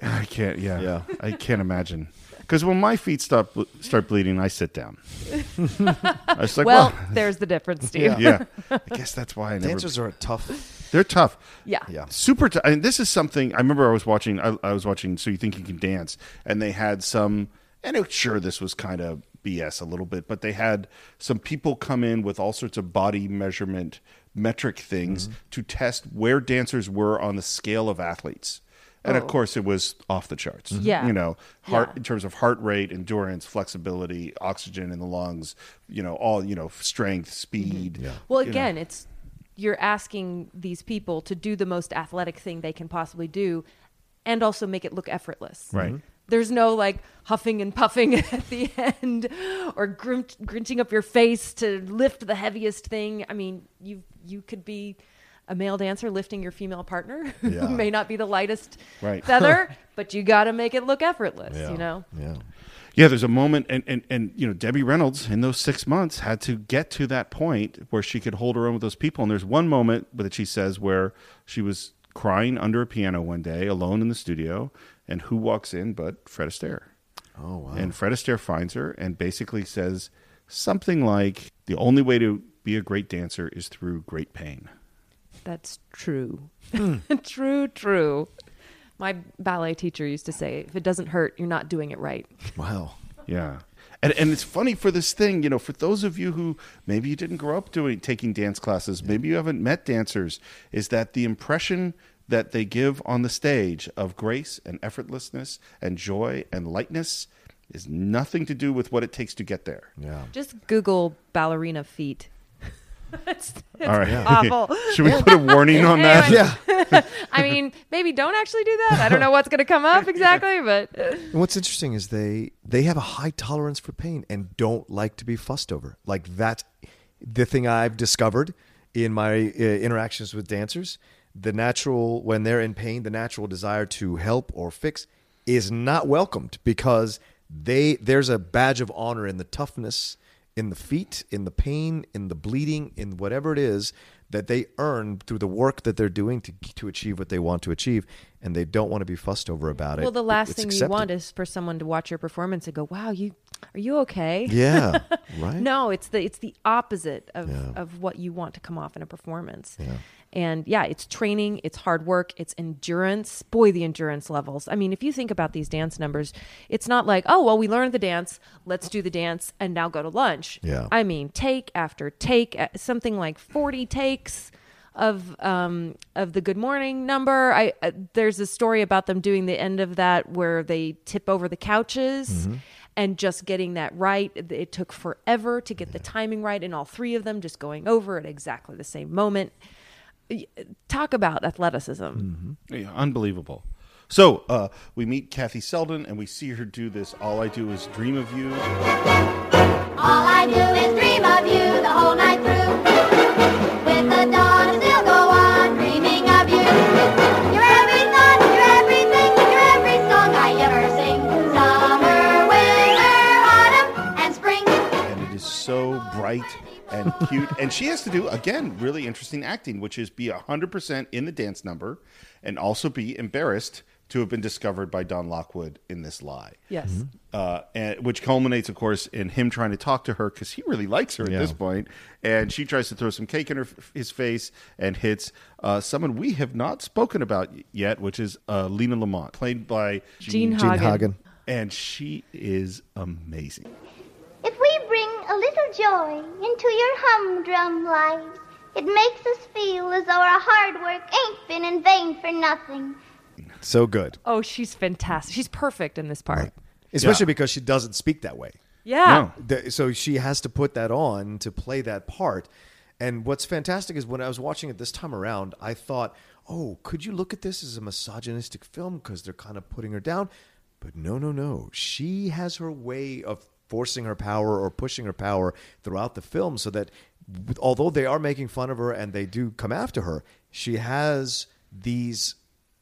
I can't. Yeah, Yeah. I can't imagine. Because when my feet stop start bleeding, I sit down. I was like, well well, there's the difference Steve. yeah. I guess that's why I never. Dancers are a tough. They're tough. yeah Yeah. super t- and this is something i remember i was watching I, I was watching so you think you can dance and they had some and it, sure this was kind of bs a little bit but they had some people come in with all sorts of body measurement metric things mm-hmm. to test where dancers were on the scale of athletes and of course it was off the charts Yeah. you know heart Yeah. in terms of heart rate endurance flexibility oxygen in the lungs you know all you know strength speed Yeah. Well, you know. again, it's you're asking these people to do the most athletic thing they can possibly do, and also make it look effortless. Right. Mhm. There's no like huffing and puffing at the end, or grim- grinching up your face to lift the heaviest thing. I mean, you you could be a male dancer lifting your female partner, Yeah. who may not be the lightest Right. feather, but you got to make it look effortless. Yeah. You know. Yeah. Yeah, there's a moment, and, and, and you know, Debbie Reynolds in those six months had to get to that point where she could hold her own with those people. And there's one moment that she says where she was crying under a piano one day, alone in the studio, and who walks in but Fred Astaire? Oh wow. And Fred Astaire finds her and basically says something like, "The only way to be a great dancer is through great pain." That's true. Hmm. true, true. My ballet teacher used to say, if it doesn't hurt, you're not doing it right. wow. Yeah. And, and it's funny for this thing, you know, for those of you who maybe you didn't grow up doing taking dance classes, maybe you haven't met dancers, is that the impression that they give on the stage of grace and effortlessness and joy and lightness is nothing to do with what it takes to get there. Yeah. Just Google ballerina feet. It's it's All right. awful. Should we put a warning on that? Anyway. Yeah. I mean, maybe don't actually do that. I don't know what's going to come up exactly, but And what's interesting is they they have a high tolerance for pain and don't like to be fussed over. Like that, the thing I've discovered in my uh, interactions with dancers, the natural when they're in pain, the natural desire to help or fix is not welcomed because they there's a badge of honor in the toughness, in the feet, in the pain, in the bleeding, in whatever it is that they earn through the work that they're doing to to achieve what they want to achieve, and they don't want to be fussed over about it. well, the last It's thing accepted. you want is for someone to watch your performance and go, "Wow, you are you okay?" Yeah, right. No, it's the it's the opposite of, Yeah. of what you want to come off in a performance. Yeah. And yeah, it's training, it's hard work, it's endurance. Boy, the endurance levels. I mean, if you think about these dance numbers, it's not like, oh, well, we learned the dance, let's do the dance and now go to lunch. Yeah. I mean, take after take, uh, something like 40 takes of um of the good morning number i uh, there's a story about them doing the end of that where they tip over the couches and just getting that right it, took forever to get the timing right and all three of them just going over at exactly the same moment talk about athleticism Yeah, unbelievable. So uh, we meet Kathy Selden and we see her do this. All I do is dream of you. All I do is dream of you the whole night through. With the dawn, I still go on dreaming of you. You're every thought, you're everything, you're every song I ever sing. Summer, winter, autumn, and spring. and it is so bright and cute. and she has to do again really interesting acting, which is be hundred percent in the dance number, and also be embarrassed to have been discovered by Don Lockwood in this lie. yes Uh, and which culminates, of course, in him trying to talk to her because he really likes her at Yeah. this point, and she tries to throw some cake in her, his face and hits uh, someone we have not spoken about yet, which is uh, Lena Lamont, played by Jean Jean Hagen. Hagen. and she is amazing. If we bring a little joy into your humdrum life. it makes us feel as though our hard work ain't been in vain for nothing. So good. oh she's fantastic she's perfect in this part Especially Yeah. because she doesn't speak that way. yeah No. So she has to put that on to play that part. And what's fantastic is when I was watching it this time around, I thought, oh, could you look at this as a misogynistic film because they're kind of putting her down? But no, no, no. She has her way of forcing her power or pushing her power throughout the film so that although they are making fun of her and they do come after her, she has these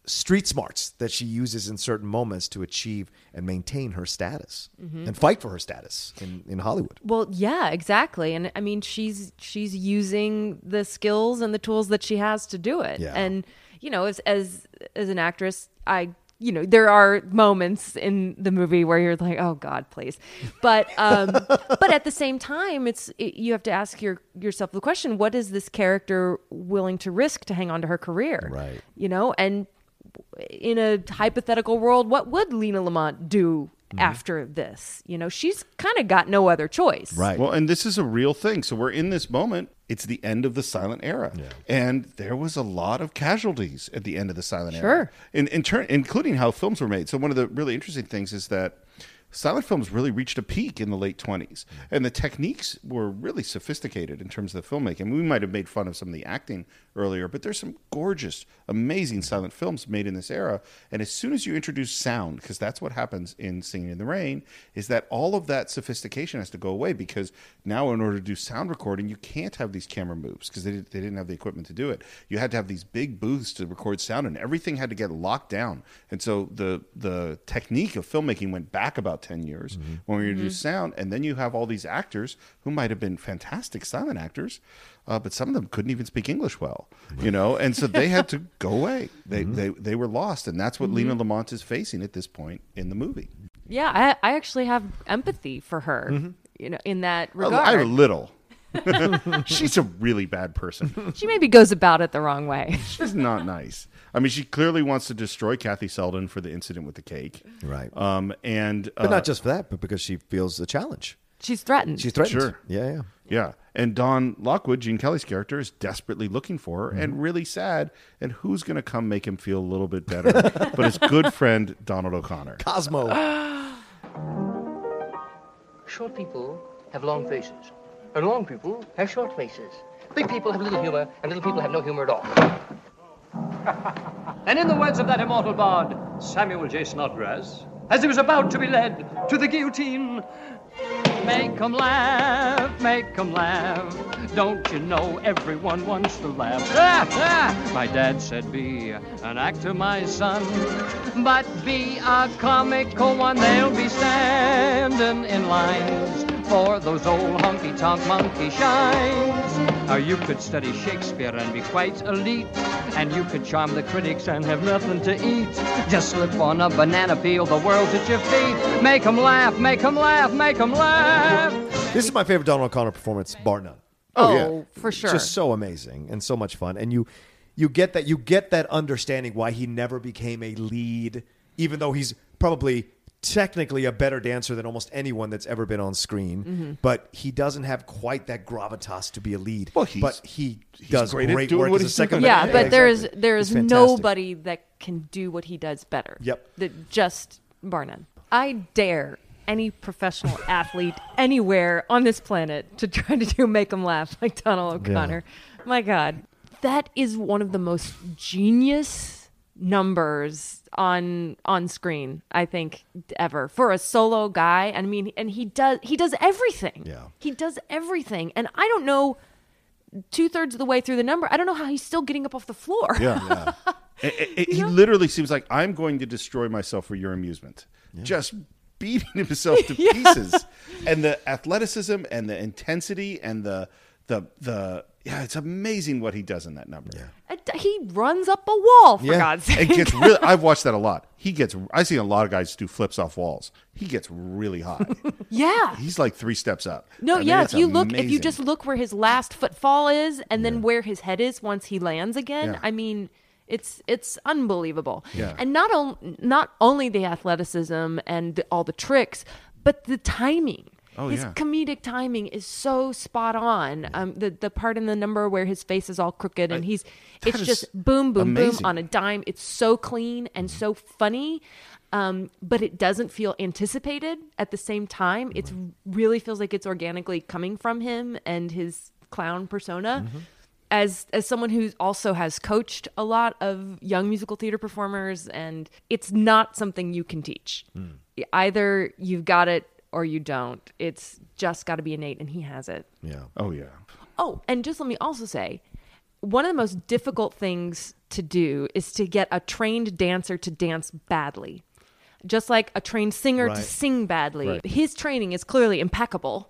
street smarts that she uses in certain moments to achieve and maintain her status mm-hmm. and fight for her status in, in Hollywood. Well, yeah, exactly. And I mean, she's she's using the skills and the tools that she has to do it. Yeah. And you know, as as as an actress, I you know, there are moments in the movie where you're like, "Oh God, please," but um, but at the same time, it's it, you have to ask your yourself the question: What is this character willing to risk to hang on to her career? Right. You know, and in a hypothetical world, what would Lena Lamont do Mm-hmm. after this? You know, she's kind of got no other choice. Right. Well, and this is a real thing. So we're in this moment. It's the end of the silent era, and there was a lot of casualties at the end of the silent era. Sure. in, in turn, including how films were made. So one of the really interesting things is that silent films really reached a peak in the late 20s mm-hmm. and the techniques were really sophisticated in terms of the filmmaking we might have made fun of some of the acting earlier but there's some gorgeous amazing silent films made in this era and as soon as you introduce sound because that's what happens in singing in the rain is that all of that sophistication has to go away because now in order to do sound recording you can't have these camera moves because they, did- they didn't have the equipment to do it you had to have these big booths to record sound and everything had to get locked down and so the the technique of filmmaking went back about 10 years Mm-hmm. when we introduced sound. And then you have all these actors who might have been fantastic silent actors, uh, but some of them couldn't even speak English well, you know? And so they had to go away. They, Mm-hmm. they, they were lost. And that's what Lena Lamont is facing at this point in the movie. Yeah, I, I actually have empathy for her. You know, in that regard, I have a little. She's a really bad person. she maybe goes about it the wrong way. She's not nice. I mean, she clearly wants to destroy Kathy Selden for the incident with the cake. Right. Um, and but uh, not just for that, but because she feels the challenge. She's threatened. She's threatened. Sure. Yeah, yeah. Yeah. And Don Lockwood, Gene Kelly's character, is desperately looking for her Mm-hmm. and really sad. And who's going to come make him feel a little bit better? but his good friend, Donald O'Connor. Cosmo. Short people have long faces, and long people have short faces. Big people have little humor, and little people have no humor at all. And in the words of that immortal bard, Samuel J. Snodgrass, as he was about to be led to the guillotine, Make 'em laugh, make 'em laugh. Don't you know everyone wants to laugh? Ah, ah. My dad said, Be an actor, my son, but be a comical one. They'll be standing in lines for those old honky tonk monkey shines. Now you could study Shakespeare and be quite elite, and you could charm the critics and have nothing to eat. Just slip on a banana peel, the world's at your feet. Make 'em laugh, make 'em laugh, make 'em laugh. This is my favorite Donald O'Connor performance, bar none. Oh, yeah. for sure. Just so amazing and so much fun. And you you get that you get that understanding why he never became a lead, even though he's probably technically a better dancer than almost anyone that's ever been on screen. Mm-hmm. But he doesn't have quite that gravitas to be a lead. Well, he's- but he he's does great great, doing work what as a he's second. doing. yeah, but there is exactly. there is nobody that can do what he does better. Yep. That just bar none. I dare any professional athlete anywhere on this planet to try to do make him laugh like Donald O'Connor. My God, that is one of the most genius numbers on on screen I think ever for a solo guy. I mean, and he does he does everything. Yeah. he does everything, and I don't know two thirds of the way through the number. I don't know how he's still getting up off the floor. Yeah. It- it- he literally seems like I'm going to destroy myself for your amusement. Just beating himself to pieces. And the athleticism and the intensity and the the the yeah, it's amazing what he does in that number. And He runs up a wall for Yeah. God's sake. It gets really I've watched that a lot. He gets I see a lot of guys do flips off walls. He gets really high. yeah. He's like 3 steps up. No, I mean, yeah. If you look, if you just look where his last footfall is, and then where his head is once he lands again, Yeah. I mean, it's it's unbelievable. Yeah. And not on, not only the athleticism and all the tricks, but the timing. Oh, his yeah. comedic timing is so spot on. Um, the the part in the number where his face is all crooked and he's it's just boom boom amazing. boom on a dime. It's so clean and so funny. Um, but it doesn't feel anticipated at the same time. It really feels like it's organically coming from him and his clown persona. As as someone who also has coached a lot of young musical theater performers, and it's not something you can teach. Either you've got it or you don't. It's just got to be innate, and he has it. Yeah. Oh yeah. Oh, and just let me also say, one of the most difficult things to do is to get a trained dancer to dance badly. Just like a trained singer to sing badly. Right. His training is clearly impeccable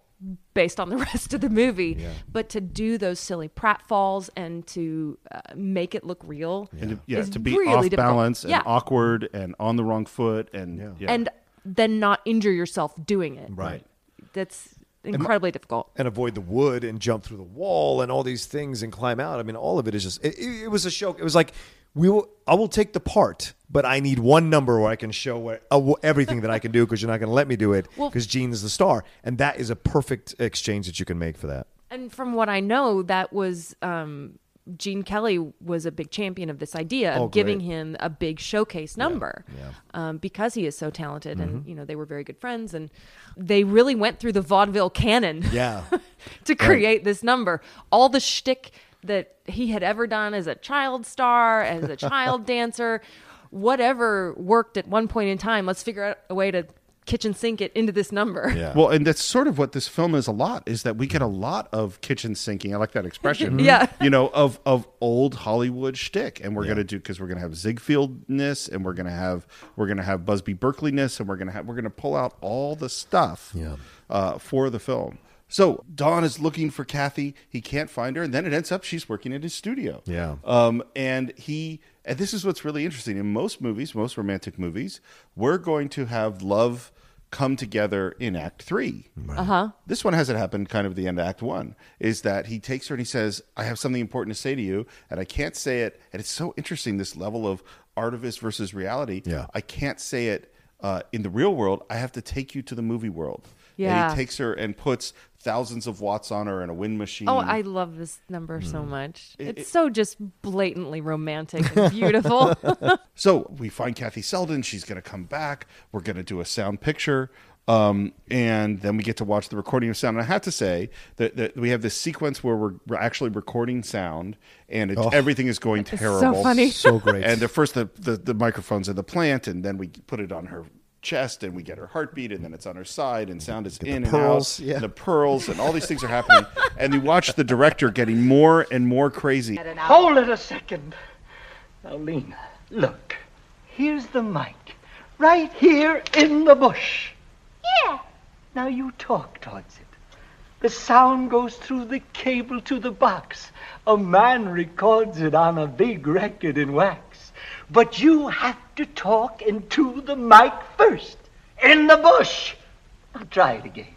based on the rest of the movie. But to do those silly pratfalls and to uh, make it look real. And to, yeah, is to be really off difficult. balance and Yeah. awkward and on the wrong foot and yeah. And then not injure yourself doing it. Right. That's incredibly difficult. and avoid the wood and jump through the wall and all these things and climb out. I mean, all of it is just. It, it, it was a show. It was like we will. I will take the part, but I need one number where I can show where, uh, everything that I can do because you're not going to let me do it Well- because Gene is the star, and that is a perfect exchange that you can make for that. And from what I know, that was um, Gene Kelly was a big champion of this idea of Oh, giving him a big showcase number yeah. Um, because he is so talented, Mm-hmm. and you know they were very good friends, and they really went through the vaudeville canon Yeah. to create this number. All the shtick that he had ever done as a child star, as a child dancer, whatever worked at one point in time. Let's figure out a way to kitchen sink it into this number. Yeah. Well, and that's sort of what this film is a lot is that we get a lot of kitchen sinking. I like that expression. Yeah. You know, of of old Hollywood shtick, and we're gonna do because we're gonna have Ziegfeldness, and we're gonna have we're gonna have Busby Berkeleyness, and we're gonna have we're gonna pull out all the stuff Yeah. uh, for the film. So Don is looking for Kathy. He can't find her, and then it ends up she's working at his studio. Yeah. Um, and he, and this is what's really interesting. In most movies, most romantic movies, we're going to have love come together in Act Three. Uh huh. This one hasn't happened. Kind of the end of Act One is that he takes her and he says, "I have something important to say to you, and I can't say it." And it's so interesting this level of artifice versus reality. Yeah. I can't say it uh, in the real world. I have to take you to the movie world. And Yeah. he takes her and puts thousands of watts on her and a wind machine. Oh, I love this number Hmm. so much. It's so just blatantly romantic and beautiful. So we find Kathy Selden. She's going to come back. We're going to do a sound picture. Um, and then we get to watch the recording of sound. And I have to say that, that we have this sequence where we're, we're actually recording sound and it, everything is going terrible. so funny. So great. And the first, the, the, the microphone's in the plant, and then we put it on her chest and we get her heartbeat and then it's on her side and sound is in and pearls, out yeah. the pearls and all these things are happening and you watch the director getting more and more crazy Hold it a second. Now, Lena, look. Here's the mic. Right here in the bush. Yeah. Now you talk towards it. The sound goes through the cable to the box. A man records it on a big record in wax. But you have to talk into the mic first. In the bush. Now try it again.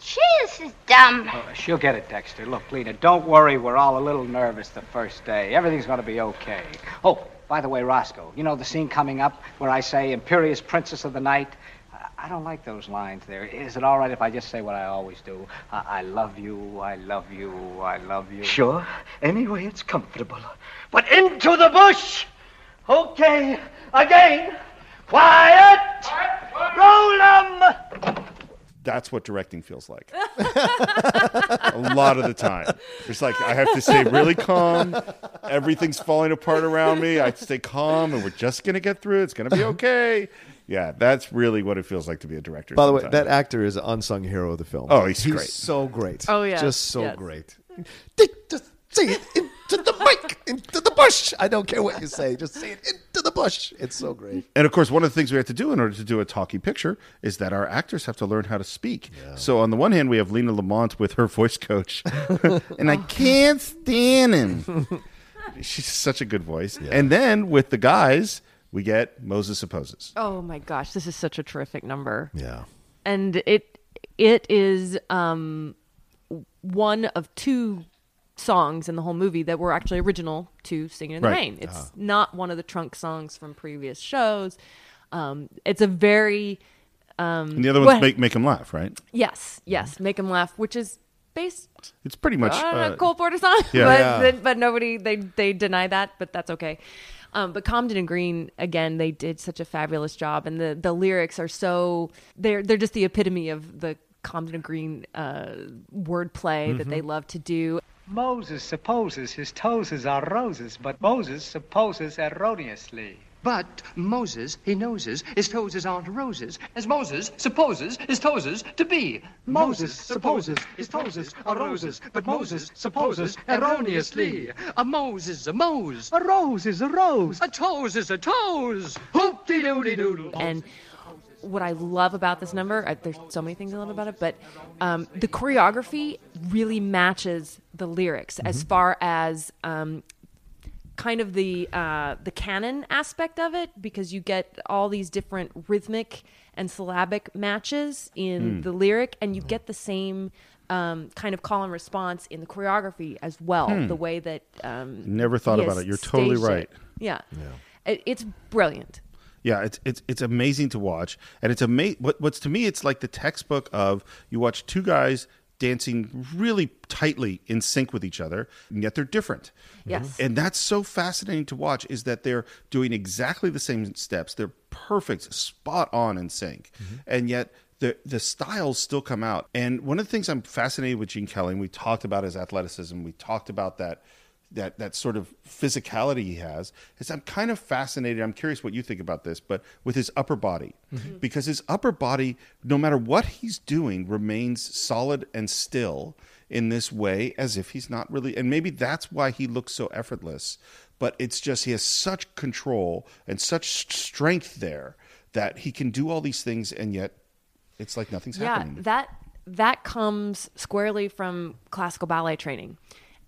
Gee, this is dumb. Oh, she'll get it, Dexter. Look, Lena, don't worry. We're all a little nervous the first day. Everything's going to be okay. Oh, by the way, Roscoe, you know the scene coming up where I say Imperious Princess of the Night? I- I don't like those lines there. Is it all right if I just say what I always do? I, I love you, I love you, I love you. Sure. Anyway, it's comfortable. But into the bush! Okay, again. Quiet! Roll 'em! That's what directing feels like. a lot of the time. It's like I have to stay really calm. Everything's falling apart around me. I stay calm and we're just going to get through it. It's going to be okay. Yeah, that's really what it feels like to be a director. By the way, sometimes. that actor is an unsung hero of the film. Oh, he's great. so great. Oh, yeah. just so Yes. great. Just say it into the mic, into the bush. I don't care what you say. Just say it into the bush. It's so great. And of course, one of the things we have to do in order to do a talkie picture is that our actors have to learn how to speak. So on the one hand, we have Lena Lamont with her voice coach, and I can't stand him. She's such a good voice. And then with the guys, we get Moses Supposes. oh my gosh, this is such a terrific number. Yeah. and it it is um one of two songs in the whole movie that were actually original to Singing in the Right. Rain. It's not one of the trunk songs from previous shows. Um, it's a very And the other ones What- make make him laugh, right? yes, yes, make him laugh, which is based It's pretty much. on uh, a Cole Porter song, yeah. but Yeah. but nobody they they deny that, but that's okay. Um, but Comden and Green again, they did such a fabulous job, and the the lyrics are so they're they're just the epitome of the Comden and Green uh, wordplay that they love to do. Moses supposes his toeses are roses, but Moses supposes erroneously. But Moses, he noses, his toeses aren't roses, as Moses supposes his toeses to be. Moses supposes his toeses are roses, but Moses supposes erroneously. A Moses, is a Mose, A rose is a rose. a toes is a toes. Hoop-de doody doodle. And what I love about this number, I, there's so many things I love about it, but um, the choreography really matches the lyrics as far as um, kind of the uh, the canon aspect of it, because you get all these different rhythmic and syllabic matches in the lyric, and you get the same. Um, kind of call and response in the choreography as well. The way that um, Never thought about it. You're totally staged it. right. Yeah, It, it's brilliant. Yeah, it's it's it's amazing to watch, and it's amazing. What, what's to me, it's like the textbook of you watch two guys dancing really tightly in sync with each other, and yet they're different. Yes. Mm-hmm. and that's so fascinating to watch. Is that they're doing exactly the same steps. They're perfect, spot on in sync, mm-hmm. and yet. The, the styles still come out. And one of the things I'm fascinated with Gene Kelly, and we talked about his athleticism, we talked about that that that sort of physicality he has is I'm kind of fascinated. I'm curious what you think about this, but with his upper body, mm-hmm. because his upper body, no matter what he's doing, remains solid and still in this way, as if he's not really. And maybe that's why he looks so effortless. But it's just he has such control and such strength there that he can do all these things, and yet it's like nothing's yeah happening. that that comes squarely from classical ballet training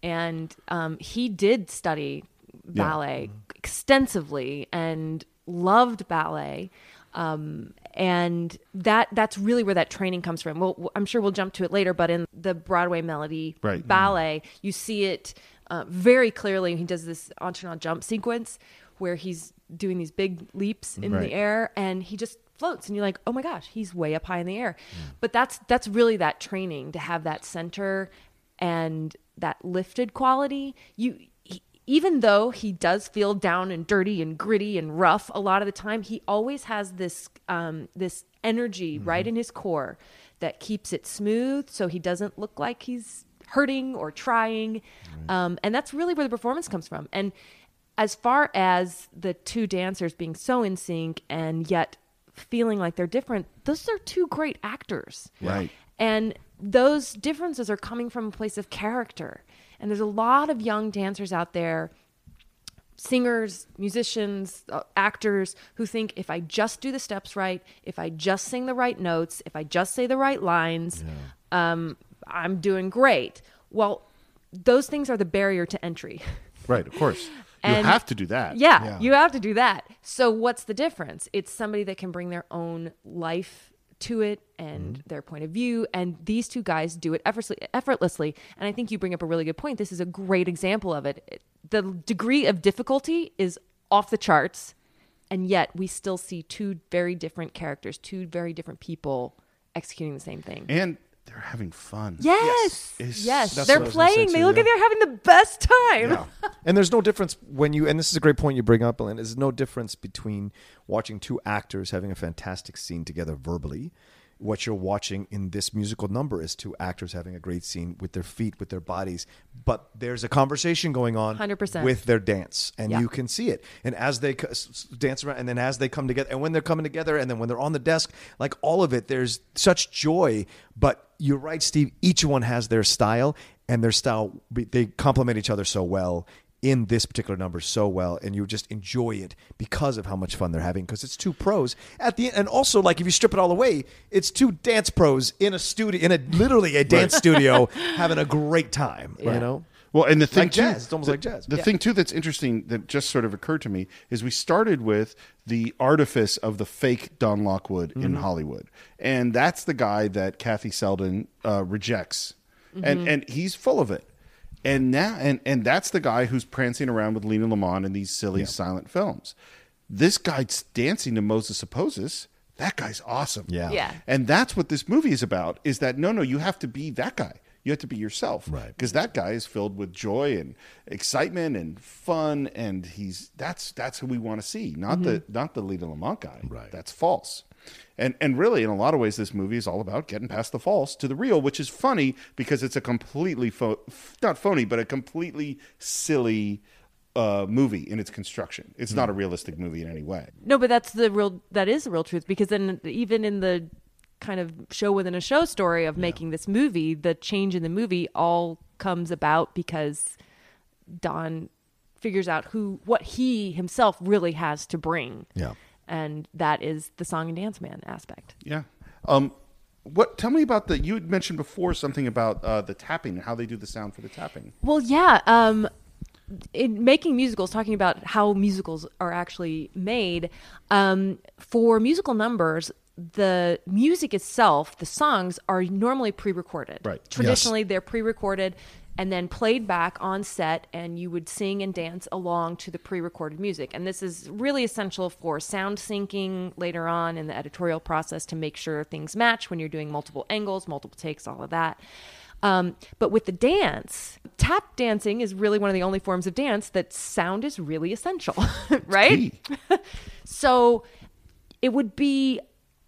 and um, he did study ballet extensively and loved ballet. Um, and that that's really where that training comes from. Well i'm sure we'll jump to it later but in the broadway melody Right. ballet you see it uh, very clearly. He does this entraînement jump sequence where he's doing these big leaps in Right. the air and he just floats and you're like oh my gosh he's way up high in the air. But that's that's really that training to have that center and that lifted quality. You he, even though he does feel down and dirty and gritty and rough a lot of the time he always has this um, this energy right in his core that keeps it smooth so he doesn't look like he's hurting or trying. Um, and that's really where the performance comes from. And as far as the two dancers being so in sync and yet feeling like they're different, those are two great actors. Right. And those differences are coming from a place of character. And there's a lot of young dancers out there, singers, musicians, uh, actors, who think if I just do the steps right, if I just sing the right notes, if I just say the right lines, um, I'm doing great. Well, those things are the barrier to entry. Right, of course. you have to do that. Yeah, you have to do that. So what's the difference? It's somebody that can bring their own life to it and Mm-hmm. their point of view and these two guys do it effortlessly, effortlessly. And i think you bring up a really good point. This is a great example of it. It- the degree of difficulty is off the charts and yet we still see two very different characters two very different people executing the same thing. And they're having fun. yes It's- yes, they're what I was gonna say playing too, they look yeah. like they're having the best time And there's no difference when you, and this is a great point you bring up, Elaine. There's no difference between watching two actors having a fantastic scene together verbally. What you're watching in this musical number is two actors having a great scene with their feet, with their bodies. But there's a conversation going on 100%. with their dance, and Yeah. you can see it. And as they c- s- s- dance around, and then as they come together, and when they're coming together, and then when they're on the desk, like all of it, there's such joy. But you're right, Steve. Each one has their style, and their style they complement each other so well in this particular number so well and you just enjoy it because of how much fun they're having because it's two pros at the end and also like if you strip it all away it's two dance pros in a studio in a literally a dance studio having a great time you know Well, and the thing Like too, jazz. It's almost the- like jazz. The Yeah. thing too that's interesting that just sort of occurred to me is we started with the artifice of the fake Don Lockwood in Mm-hmm. Hollywood, and that's the guy that Kathy Selden uh, rejects, and and he's full of it. And now, and and that's the guy who's prancing around with Lena Lamont in these silly silent films. This guy's dancing to Moses Supposes. That guy's awesome. Yeah. Yeah. And that's what this movie is about is that no, no, you have to be that guy. You have to be yourself. Right. Because that guy is filled with joy and excitement and fun and he's that's that's who we want to see. Not mm-hmm. the not the Lena Lamont guy. Right. That's false. And and really in a lot of ways this movie is all about getting past the false to the real, which is funny because it's a completely pho- not phony, but a completely silly uh, movie in its construction. It's not a realistic movie in any way. No, but that's the real. That is the real truth because then even in the kind of show within a show story of making this movie, the change in the movie all comes about because Don figures out who what he himself really has to bring. Yeah. And that is the song and dance man aspect. Yeah. Um, what? Tell me about the. You had mentioned before something about uh, the tapping and how they do the sound for the tapping. Well, yeah. Um, in making musicals, talking about how musicals are actually made, um, for musical numbers, the music itself, the songs are normally pre-recorded. Right. Traditionally, they're pre-recorded and then played back on set, and you would sing and dance along to the pre-recorded music. And this is really essential for sound syncing later on in the editorial process to make sure things match when you're doing multiple angles, multiple takes, all of that. Um, but with the dance, tap dancing is really one of the only forms of dance that sound is really essential, right? So it would be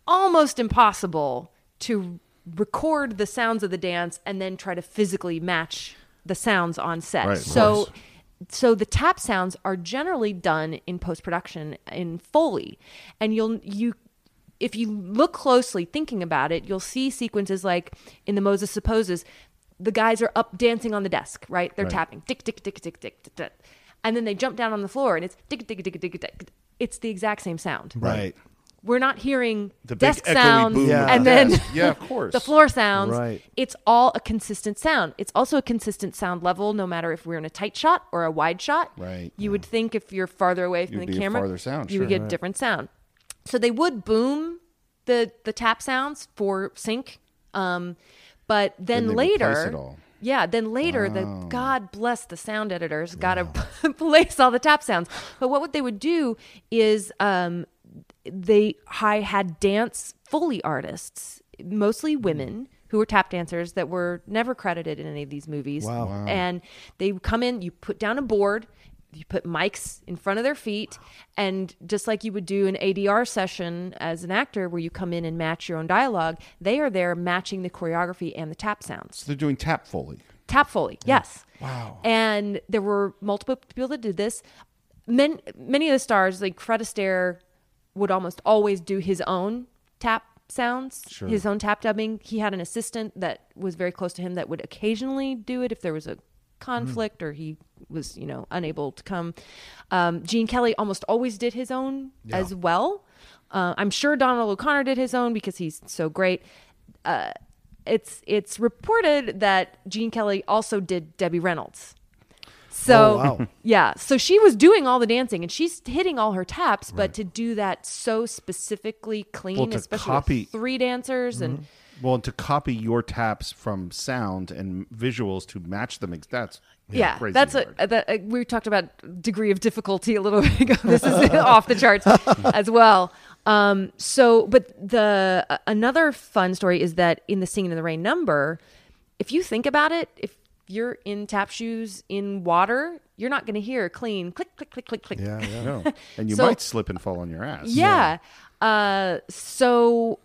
almost impossible to record the sounds of the dance and then try to physically match the sounds on set. Right, so so the tap sounds are generally done in post production in Foley, and you'll you if you look closely thinking about it, you'll see sequences like in the Moses Supposes, the guys are up dancing on the desk, right? They're Right. tapping, tick, tick, tick, tick, tick, tick, tick. And then they jump down on the floor and it's tick, tick, tick, tick, tick, tick. It's the exact same sound. Right. We're not hearing The desk sounds boom of and the then desk. Yeah, of course. the floor sounds. Right. It's all a consistent sound. It's also a consistent sound level, no matter if we're in a tight shot or a wide shot. Right. You would think if you're farther away from You'd the be a camera, farther sound, you sure. would get a different sound. So they would boom the the tap sounds for sync, um, but then, Then they later, replace it all. yeah, then later the God bless the sound editors got to place all the tap sounds. But what would they would do is um, they hi- had dance foley artists, mostly women who were tap dancers that were never credited in any of these movies. Wow. Wow. And they come in, you put down a board, you put mics in front of their feet, and just like you would do an ADR session as an actor where you come in and match your own dialogue, they are there matching the choreography and the tap sounds. So they're doing tap foley. Tap Foley, yes. Wow. And there were multiple people that did this. Men, many of the stars, like Fred Astaire, would almost always do his own tap sounds, his own tap dubbing. He had an assistant that was very close to him that would occasionally do it if there was a conflict or he was, you know, unable to come. Um, Gene Kelly almost always did his own as well. Uh, I'm sure Donald O'Connor did his own because he's so great it's it's reported that Gene Kelly also did Debbie Reynolds. So Oh, wow. yeah, so she was doing all the dancing and she's hitting all her taps, but to do that so specifically clean, Well, especially copy- with three dancers and Well, and to copy your taps from sound and visuals to match them, that's yeah, crazy that's a, that, uh, we talked about degree of difficulty a little bit ago. This is off the charts as well. Um, so, but the uh, another fun story is that in the Singing in the Rain number, if you think about it, if you're in tap shoes in water, you're not going to hear clean click click click click click. Yeah, yeah. No. And you So- might slip and fall on your ass. Yeah. Uh, so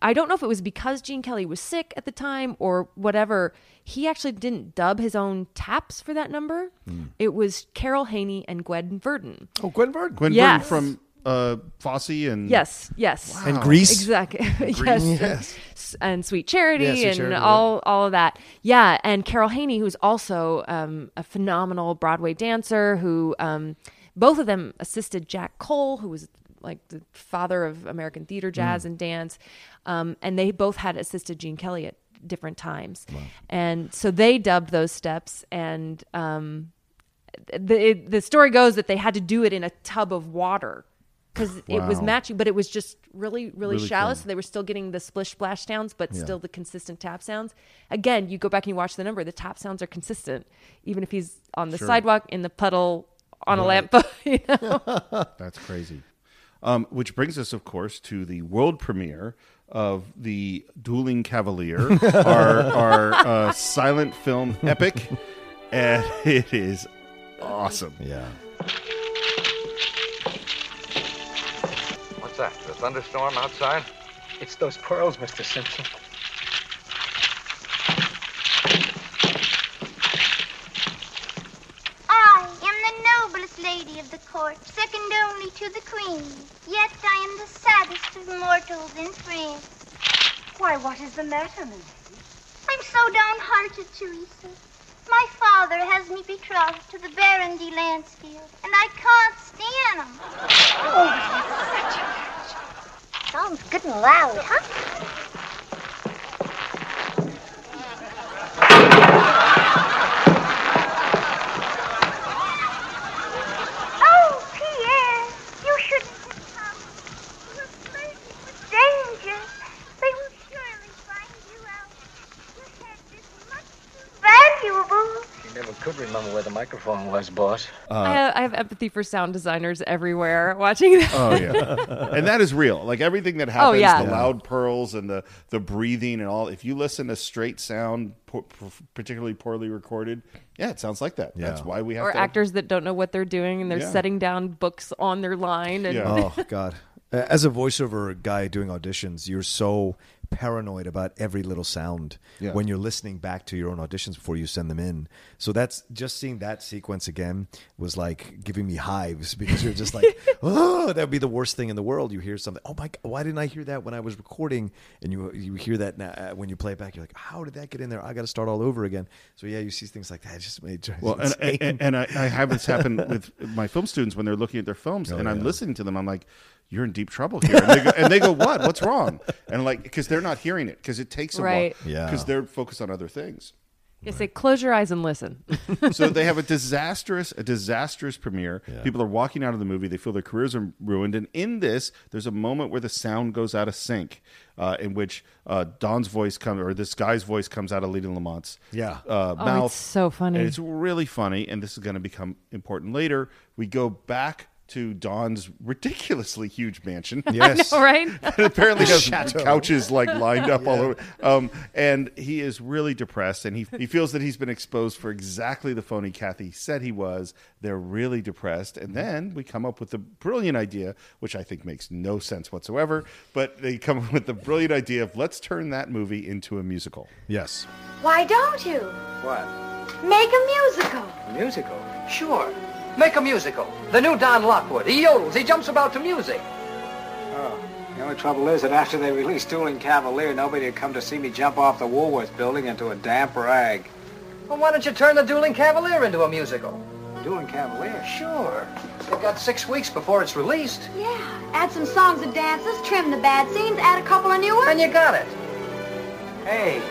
I don't know if it was because Gene Kelly was sick at the time or whatever. He actually didn't dub his own taps for that number. Hmm. It was Carol Haney and Gwen Verdon. Oh, Gwen Verdon. Gwen Yes. Verdon from uh, Fosse and Yes, yes. And Grease. Exactly. yes. Yes. S- And Sweet Charity Yeah, Sweet and Charity, all all of that. Yeah, and Carol Haney, who's also um, a phenomenal Broadway dancer, who um, both of them assisted Jack Cole, who was like the father of American theater, Mm. jazz, and dance. Um, and they both had assisted Gene Kelly at different times, and so they dubbed those steps and. Um, the the story goes that they had to do it in a tub of water because it was matching, but it was just really, really, Really shallow. cool. So they were still getting the splish splash sounds, but still the consistent tap sounds. Again, you go back and you watch the number; the tap sounds are consistent, even if he's on the sidewalk, in the puddle, on a lamp. you know? That's crazy. Um, which brings us, of course, to the world premiere of the Dueling Cavalier, our, our uh, silent film epic, and it is awesome. Yeah. What's that? A thunderstorm outside? It's those pearls, Mr. Simpson. I am the noblest lady of the court, second only to the queen. Yet I am the saddest of mortals in France. Why, what is the matter, Milady? I'm so downhearted, Teresa. My father has me betrothed to the Baron de Lansfield, and I can't stand him. Oh, such a match. Sounds good and loud, huh? Oh, Pierre, you shouldn't have come. You're flirting with danger. They will surely find you out. Your head is much too valuable. You never could remember where the microphone was, boss. Uh, I, have, I have empathy for sound designers everywhere watching that. Oh yeah, and that is real. Like everything that oh, happens, Oh, yeah. the Yeah. loud pearls and the the breathing and all. If you listen to straight sound, particularly poorly recorded, yeah, it sounds like that. Yeah. That's why we have or to actors that don't know what they're doing and they're Yeah. setting down books on their line and Yeah. Oh God. As a voiceover guy doing auditions, you're so paranoid about every little sound Yeah. when you're listening back to your own auditions before you send them in. So that's just seeing that sequence again was like giving me hives because you're just like, oh, that'd be the worst thing in the world. You hear something, oh my god, why didn't I hear that when I was recording? And you you hear that now, uh, when you play it back, you're like, how did that get in there? I got to start all over again. So yeah, you see things like that. It just made Well, and, and, and I, I have this happen with my film students when they're looking at their films, and I'm Oh, listening to them. I'm like, "You're in deep trouble here," and they go, and they go "What? What's wrong?" And like, because they're not hearing it, because it takes a Right. while, Yeah. because they're focused on other things. You say, close your eyes and listen. so they have a disastrous, a disastrous premiere. People are walking out of the movie. They feel their careers are ruined. And in this, there's a moment where the sound goes out of sync, uh, in which uh, Don's voice comes, or this guy's voice comes out of Lena Lamont's Yeah. uh, Oh, mouth. it's so funny. And it's really funny. And this is going to become important later. We go back to Don's ridiculously huge mansion. yes, All right? and apparently has Chateau. couches like lined up all over. Um, and he is really depressed, and he he feels that he's been exposed for exactly the phony Kathy said he was. They're really depressed, and then we come up with the brilliant idea, which I think makes no sense whatsoever. But they come up with the brilliant idea of let's turn that movie into a musical. yes. Why don't you? What? Make a musical. A musical? Sure. Make a musical. The new Don Lockwood. He yodels. He jumps about to music. Oh, the only trouble is that after they released Dueling Cavalier, nobody had come to see me jump off the Woolworth building into a damp rag. Well, why don't you turn the Dueling Cavalier into a musical? Dueling Cavalier? Sure. You've got six weeks before it's released. Yeah. Add some songs and dances, trim the bad scenes, add a couple of new ones. And you got it. Hey.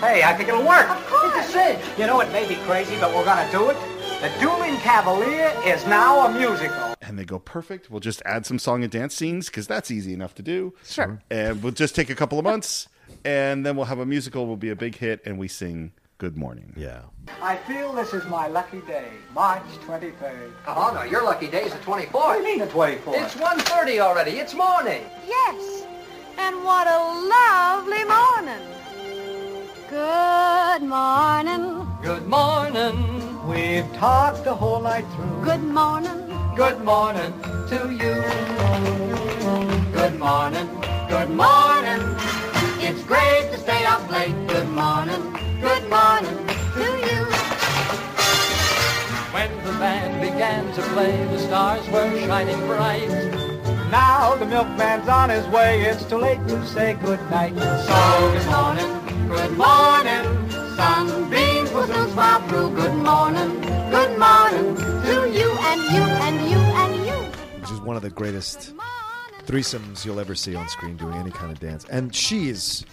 Hey, I think it'll work. Of course. It's a cinch. You know, it may be crazy, but we're gonna do it. The Dueling Cavalier is now a musical. And they go perfect. We'll just add some song and dance scenes because that's easy enough to do. Sure. And we'll just take a couple of months, and then we'll have a musical. we'll be a big hit, and we sing "Good Morning." Yeah. I feel this is my lucky day, March 23rd. Oh, no, your lucky day is the 24th. What do you mean the 24th? It's 1.30 already. It's morning. Yes. And what a lovely morning. Good morning. Good morning. We've talked the whole night through. Good morning. Good morning to you. Good morning. Good morning. It's great to stay up late. Good morning. Good morning to you. When the band began to play, the stars were shining bright. Now the milkman's on his way. It's too late to say good night. So good morning. Good morning. Sunbeams will soon smile through. Good morning. Good morning to you and you and you and you. Which is one of the greatest threesomes you'll ever see on screen doing any kind of dance. And she is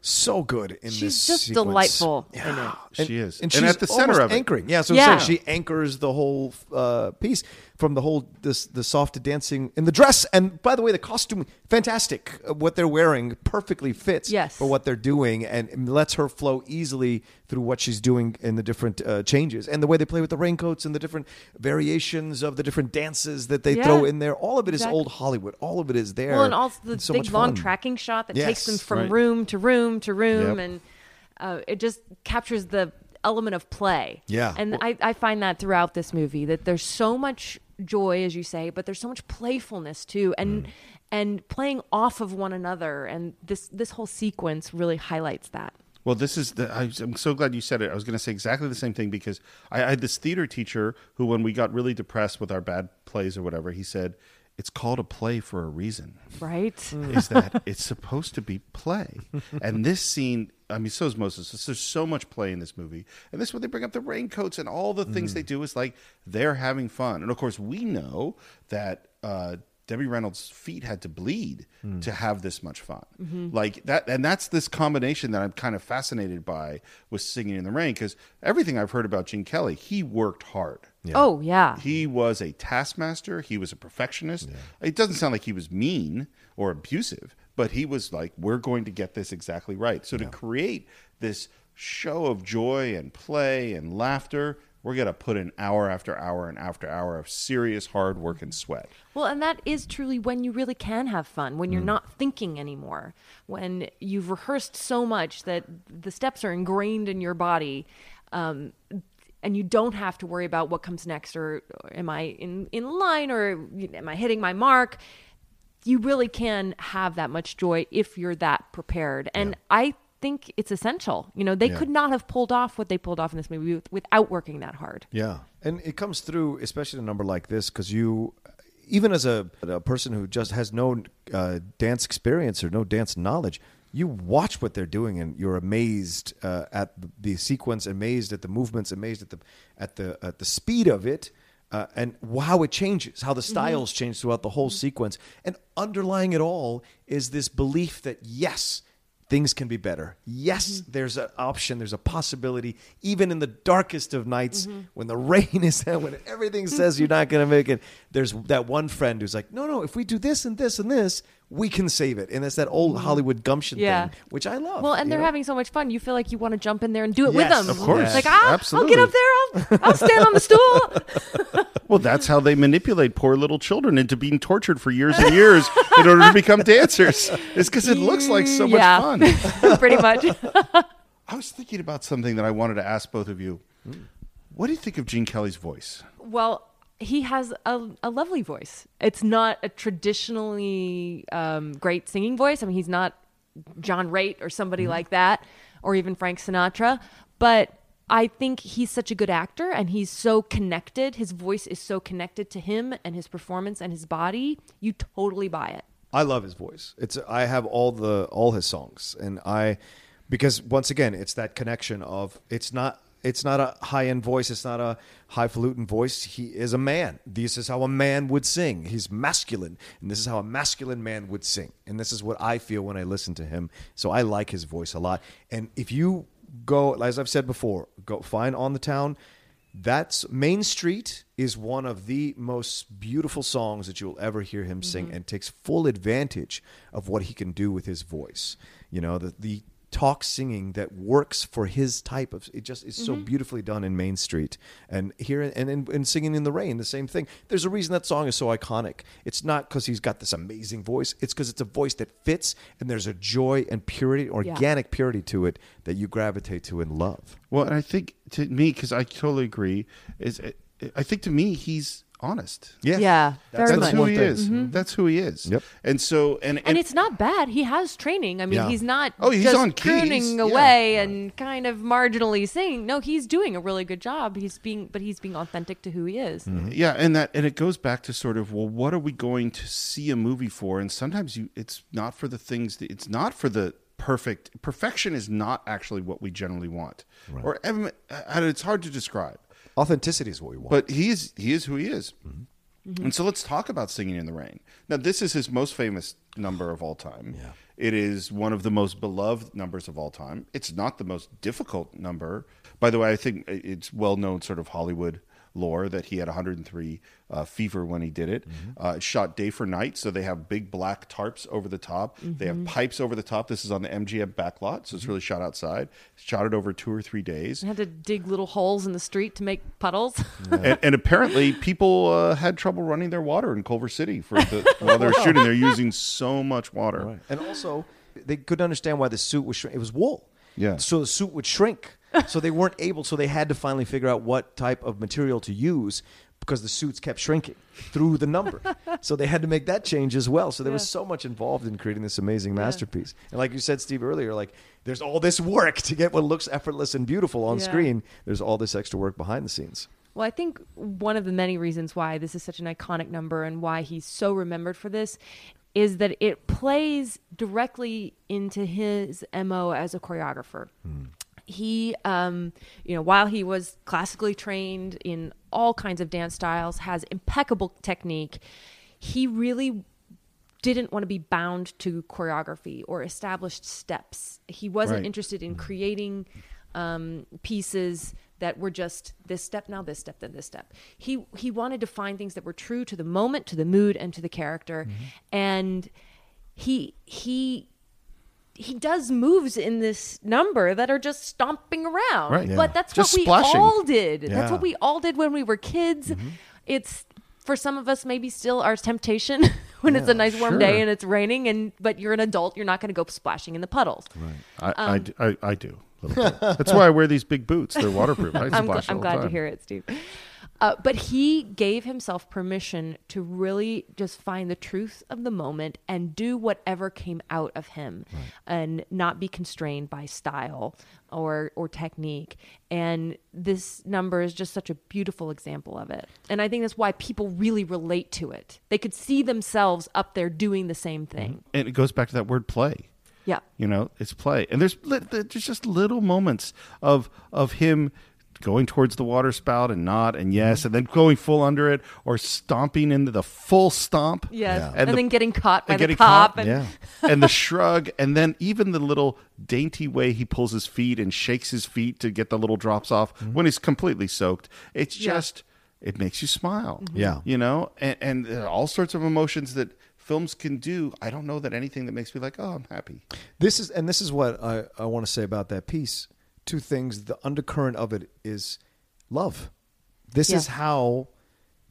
so good in this. She's just sequence. delightful in it. And- She is. and, And she's at the center almost of it. anchoring. Yeah, so Yeah. yeah. she anchors the whole uh, piece from the whole this the soft dancing in the dress. And by the way, the costume fantastic. Uh, What they're wearing perfectly fits Yes. for what they're doing, and lets her flow easily through what she's doing in the different uh, changes and the way they play with the raincoats and the different variations of the different dances that they Yeah. throw in there. All of it is Exactly. old Hollywood. All of it is there. Well, and also the It's so big much long fun. tracking shot that takes them from right. room to room to room, Yep. and uh, it just captures the element of play. Yeah. and I, I find that throughout this movie that there's so much joy, as you say, but there's so much playfulness too, and mm. and playing off of one another, and this this whole sequence really highlights that. Well, this is the. I'm so glad you said it. I was going to say exactly the same thing because I, I had this theater teacher who, when we got really depressed with our bad plays or whatever, he said, "It's called a play for a reason." Right? is that it's supposed to be play. And this scene, I mean, so is Moses. There's so much play in this movie. And this is when they bring up the raincoats and all the things mm. they do is like they're having fun. And of course, we know that uh, Debbie Reynolds' feet had to bleed mm. to have this much fun. Mm-hmm. Like that, and that's this combination that I'm kind of fascinated by with Singing in the Rain because everything I've heard about Gene Kelly, he worked hard. Oh yeah. He was a taskmaster. He was a perfectionist. It doesn't sound like he was mean or abusive, but he was like, we're going to get this exactly right. So to create this show of joy and play and laughter, we're going to put in hour after hour and after hour of serious hard work and sweat. Well, and that is truly when you really can have fun, when you're not thinking anymore, when you've rehearsed so much that the steps are ingrained in your body. Um, and you don't have to worry about what comes next or, or am I in, in line or you know, am I hitting my mark? You really can have that much joy if you're that prepared. And I think it's essential. You know, they Yeah. could not have pulled off what they pulled off in this movie with, without working that hard. Yeah, and it comes through, especially in a number like this, because you, even as a, a person who just has no uh, dance experience or no dance knowledge, you watch what they're doing and you're amazed uh, at the sequence, amazed at the movements, amazed at the at the at the speed of it. Uh, and how it changes, how the mm-hmm. styles change throughout the whole mm-hmm. sequence, and underlying it all is this belief that yes, things can be better. Yes, mm-hmm. there's an option, there's a possibility, even in the darkest of nights when the rain is there, when everything says you're not going to make it. There's that one friend who's like, no, no, if we do this and this and this, we can save it. And it's that old Hollywood gumption Yeah. thing, which I love. Well, and they're know? having so much fun. You feel like you want to jump in there and do it Yes, with them. of course. It's like, ah, I'll get up there. I'll, I'll stand on the stool. Well, that's how they manipulate poor little children into being tortured for years and years in order to become dancers. It's because it looks like so much Yeah. fun. Pretty much. I was thinking about something that I wanted to ask both of you. What do you think of Gene Kelly's voice? Well, he has a, a lovely voice. It's not a traditionally um, great singing voice. I mean, he's not John Raitt or somebody like that, or even Frank Sinatra. But I think he's such a good actor and he's so connected. His voice is so connected to him and his performance and his body. You totally buy it. I love his voice. It's I have all the all his songs, and I because once again, it's that connection of it's not it's not a high end voice, it's not a highfalutin voice. He is a man. This is how a man would sing. He's masculine, and this is how a masculine man would sing. And this is what I feel when I listen to him. So I like his voice a lot. And if you go, as I've said before, go find on the town. That's Main Street is one of the most beautiful songs that you'll ever hear him sing mm-hmm. and takes full advantage of what he can do with his voice. You know, the the talk singing that works for his type of it just is so mm-hmm. beautifully done in Main Street. And here and in, and singing in the rain, the same thing. There's a reason that song is so iconic. It's not because he's got this amazing voice, it's because it's a voice that fits and there's a joy and purity, organic purity to it that you gravitate to and love. Well, and I think to me, because I totally agree, is I think to me he's honest. Yeah. Yeah, That's That's who he thing. is. That's who he is. Yep. And so, and and it's not bad. He has training. I mean, Yeah. he's not Oh, he's just on keys. crooning Yeah. away and kind of marginally singing. No, he's doing a really good job. He's being, but he's being authentic to who he is. Mm-hmm. Mm-hmm. Yeah, and that and it goes back to sort of well, what are we going to see a movie for? And sometimes you, it's not for the things. That, it's not for the perfect. Perfection is not actually what we generally want, or em- uh, and it's hard to describe. Authenticity is what we want. But he is he is who he is. Mm-hmm. Mm-hmm. And so let's talk about Singing in the Rain. Now, this is his most famous number of all time. Yeah. It is one of the most beloved numbers of all time. It's not the most difficult number. By the way, I think it's well known sort of Hollywood lore that he had 103 uh, fever when he did it. Uh, it's shot day for night, so they have big black tarps over the top. They have pipes over the top. This is on the MGM back lot, so it's really shot outside. Shot it over two or three days. I had to dig little holes in the street to make puddles. and, and apparently, people uh, had trouble running their water in Culver City for the, while they're shooting. They're using so much water. And also, they couldn't understand why the suit was shrink. It was wool. Yeah. So the suit would shrink. so they weren't able. So they had to finally figure out what type of material to use because the suits kept shrinking through the number. so they had to make that change as well. So there was so much involved in creating this amazing masterpiece. And like you said, Steve earlier, like there's all this work to get what looks effortless and beautiful on Yeah. screen. There's all this extra work behind the scenes. Well, I think one of the many reasons why this is such an iconic number and why he's so remembered for this is that it plays directly into his MO as a choreographer. Hmm. He, um, you know, while he was classically trained in all kinds of dance styles, has impeccable technique, he really didn't want to be bound to choreography or established steps. He wasn't Right. interested in creating um, pieces that were just this step now this step then this step. He he wanted to find things that were true to the moment, to the mood, and to the character, and he he he does moves in this number that are just stomping around. Right. Yeah. But that's Just what we splashing. all did. That's what we all did when we were kids. Mm-hmm. It's for some of us maybe still our temptation when it's a nice warm day and it's raining and but you're an adult, you're not going to go splashing in the puddles. I, I um, d- I, I do. little bit. That's why I wear these big boots. They're waterproof. I I'm, gl- I'm glad to hear it, Steve. Uh, but he gave himself permission to really just find the truth of the moment and do whatever came out of him and not be constrained by style or or technique. And this number is just such a beautiful example of it. And i think that's why people really relate to it. They could see themselves up there doing the same thing. And it goes back to that word play. yeah. You know, it's play, and there's there's just little moments of of him going towards the water spout and not and yes, mm-hmm. and then going full under it or stomping into the full stomp. yes and, the- then getting caught by and the getting top and Yeah. and the shrug, and then even the little dainty way he pulls his feet and shakes his feet to get the little drops off mm-hmm. when he's completely soaked. It's Yeah. just it makes you smile. Mm-hmm. Yeah. you know, and, and there are all sorts of emotions that films can do. I don't know that anything that makes me like, oh, I'm happy. This is and this is what I, I want to say about that piece. Two things. The undercurrent of it is love. This Yeah. is how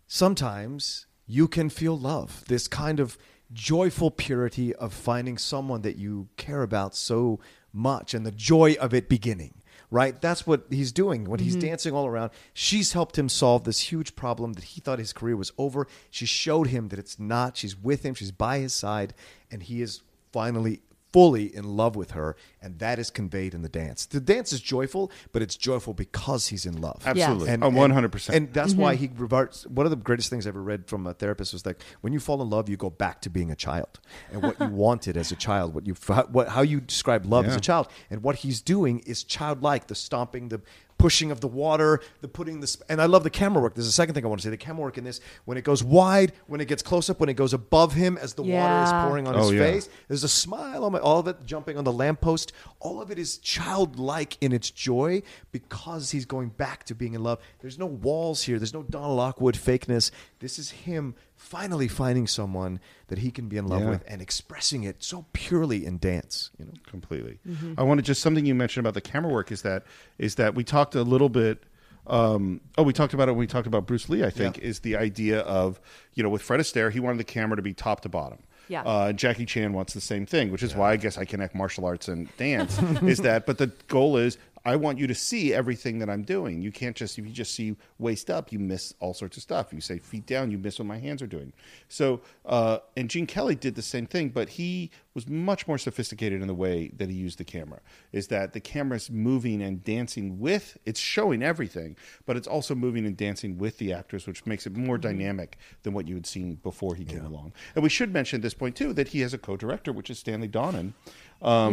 sometimes you can feel love. This kind of joyful purity of finding someone that you care about so much and the joy of it beginning. Right? That's what he's doing when he's mm-hmm. dancing all around. She's helped him solve this huge problem that he thought his career was over. She showed him that it's not. She's with him, she's by his side, and he is finally fully in love with her, and that is conveyed in the dance. The dance is joyful, but it's joyful because he's in love. Absolutely, And, Oh, and- 100%. And that's why mm-hmm. he reverts. One of the greatest things I ever read from a therapist was like, when you fall in love, you go back to being a child and what you wanted as a child, what you what how you describe love as a child, and what he's doing is childlike. The stomping, the pushing of the water, the putting this, and I love the camera work. There's a second thing I want to say: the camera work in this when it goes wide, when it gets close up, when it goes above him as the water is Yeah. pouring on Oh, his yeah. face. There's a smile on my, all of it jumping on the lamppost. All of it is childlike in its joy because he's going back to being in love. There's no walls here. There's no Donald Lockwood fakeness. This is him finally finding someone that he can be in love Yeah. with and expressing it so purely in dance. You know, completely. Mm-hmm. I want to just something you mentioned about the camera work is that is that we talked a little bit. Um, oh, we talked about it. when We talked about Bruce Lee. I think Yeah. is the idea of you know with Fred Astaire, he wanted the camera to be top to bottom. Yeah. Uh, Jackie Chan wants the same thing, which is why I guess I connect martial arts and dance. is that? But the goal is I want you to see everything that I'm doing. You can't just if you just see waist up, you miss all sorts of stuff. You say feet down, you miss what my hands are doing. So, uh, and Gene Kelly did the same thing, but he was much more sophisticated in the way that he used the camera. Is that the camera's moving and dancing with? It's showing everything, but it's also moving and dancing with the actors, which makes it more dynamic than what you had seen before he came along. And we should mention at this point too that he has a co-director, which is Stanley Donen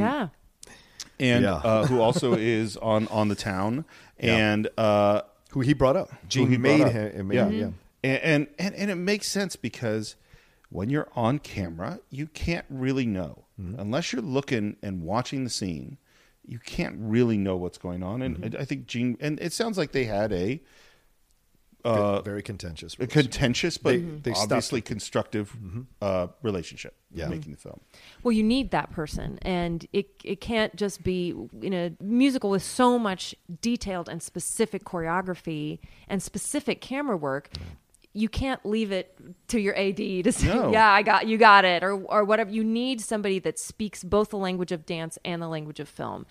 yeah and Yeah. uh, who also is on on the town and uh, who he brought up. Gene who he made brought up. him. Made yeah. him, yeah. And, and and and it makes sense because when you're on camera, you can't really know unless you're looking and watching the scene. You can't really know what's going on, and I think Gene. And it sounds like they had a Very- uh, very contentious. a contentious but They- they stopped obviously constructive mm-hmm. uh, relationship. Yeah. making the mm-hmm. film. Well, you need that person, and it it can't just be in a musical with so much detailed and specific choreography and specific camera work. You can't leave it to your AD to say, No. "Yeah, I got you, got it," or or whatever. You need somebody that speaks both the language of dance and the language of film,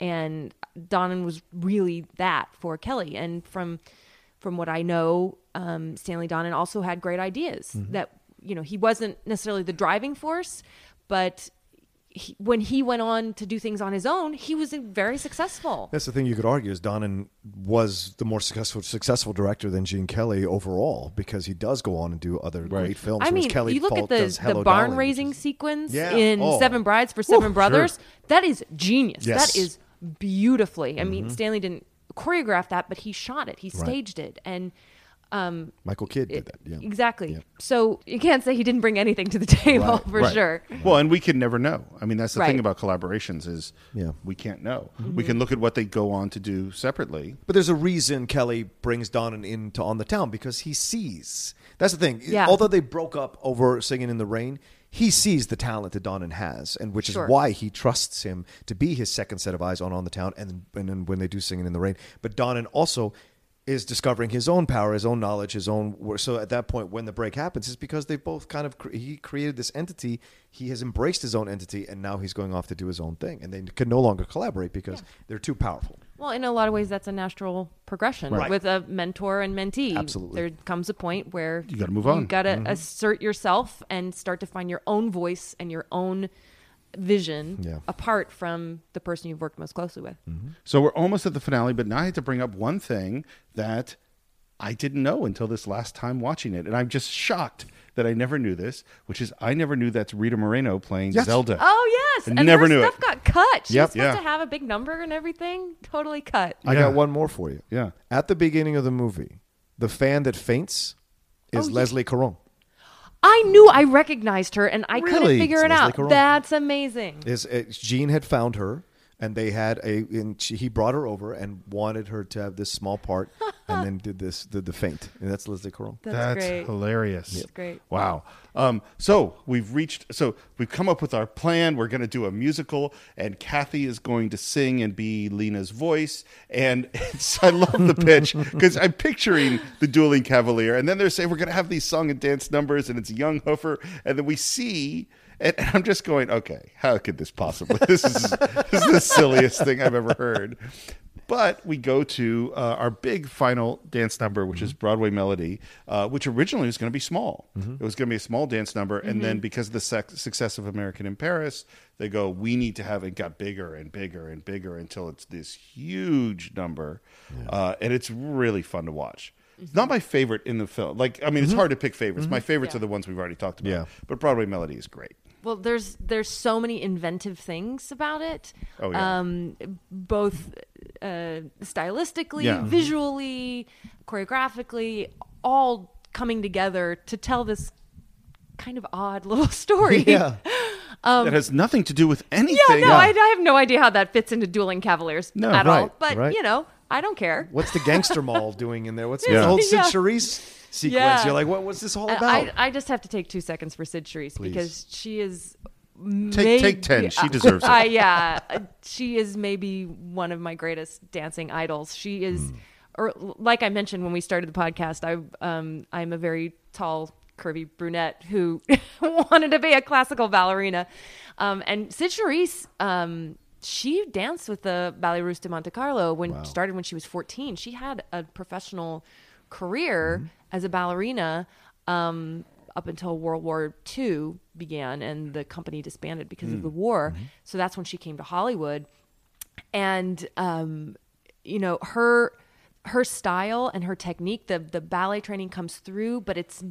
and Donen was really that for Kelly. And from from what I know, um, Stanley Donen also had great ideas that you know he wasn't necessarily the driving force, but he, when he went on to do things on his own, he was very successful. That's the thing you could argue is Donen was the more successful successful director than Gene Kelly overall because he does go on and do other great films. I mean, Kelly you look Paul at the, the barn Darling, which raising is- sequence Yeah. in Oh. Seven Brides for Seven sure. Brothers. That is genius. Yes. That is beautifully. I mean, Stanley didn't choreograph that, but he shot it. He staged it, and um, Michael Kidd did that. Yeah. exactly. Yeah. So you can't say he didn't bring anything to the table for Right. sure. Well, and we can never know. I mean, that's the Right. thing about collaborations is Yeah. we can't know. Mm-hmm. We can look at what they go on to do separately. But there's a reason Kelly brings Donen into On the Town because he sees. That's the thing. Yeah. Although they broke up over Singing in the Rain, he sees the talent that Donen has, and which Sure. is why he trusts him to be his second set of eyes on On the Town, and and then when they do Singing in the Rain. But Donen also is discovering his own power, his own knowledge, his own. wor- So at that point, when the break happens, it's because they both kind of cre- he created this entity. He has embraced his own entity, and now he's going off to do his own thing, and they can no longer collaborate because they're too powerful. Well, in a lot of ways, that's a natural progression Right. with a mentor and mentee. Absolutely. there comes a point where You gotta move on. You got to Mm-hmm. assert yourself and start to find your own voice and your own vision Yeah. apart from the person you've worked most closely with. So we're almost at the finale, but now I had to bring up one thing that I didn't know until this last time watching it, and I'm just shocked that I never knew this, which is I never knew that's Rita Moreno playing Yes. Zelda. Oh yes, I and never her knew stuff it. got cut. She Yep. was supposed Yeah. to have a big number and everything. Totally cut. I Yeah. got one more for you. Yeah. At the beginning of the movie, the fan that faints is Oh, yeah. Leslie Caron. I knew I recognized her, and I couldn't Really? figure It's it Leslie out. Caron. That's amazing. Is uh, Gene had found her, and they had a. And she, he brought her over and wanted her to have this small part, and then did this did the faint, and that's Leslie Caron. That's, great. hilarious. That's great. Wow. Um, so we've reached. So we've come up with our plan. We're going to do a musical, and Kathy is going to sing and be Lina's voice. And it's, I love the pitch because I'm picturing the dueling cavalier, and then they're saying we're going to have these song and dance numbers, and it's young Hoofer, and then we see. And, and I'm just going, okay, how could this possibly? This is this is the silliest thing I've ever heard. But we go to uh, our big final dance number, which is Broadway Melody, uh, which originally was going to be small. It was going to be a small dance number, and then because of the sec- success of American in Paris, they go, we need to have it got bigger and bigger and bigger until it's this huge number, uh, and it's really fun to watch. It's not my favorite in the film. Like, I mean, it's hard to pick favorites. My favorites Yeah. are the ones we've already talked about. Yeah. But Broadway Melody is great. Well, there's there's so many inventive things about it. Oh, yeah. Um, both uh, stylistically, Yeah. visually, choreographically, all coming together to tell this kind of odd little story. Yeah, that has nothing to do with anything. Um, Yeah, no, I, I have no idea how that fits into Dueling Cavaliers No, at all. right, But right. you know, I don't care. what's the gangster mall doing in there? What's Yeah. the whole Cyd Yeah. Charisse sequence? Yeah. You're like, what? What's this all about? I, I just have to take two seconds for Cyd Charisse Please. because she is. Take- take 10. She deserves it. Uh, yeah, uh, she is maybe one of my greatest dancing idols. She is, Hmm. or like I mentioned when we started the podcast, I um I'm a very tall, curvy brunette who wanted to be a classical ballerina, um, and Cyd Charisse um. She danced with the Ballet Russe de Monte Carlo when started when she was 14. She had a professional career Mm-hmm. as a ballerina um, up until World War II began and the company disbanded because Mm. of the war. Mm-hmm. So that's when she came to Hollywood. And um, you know, her her style and her technique, the the ballet training comes through, but it's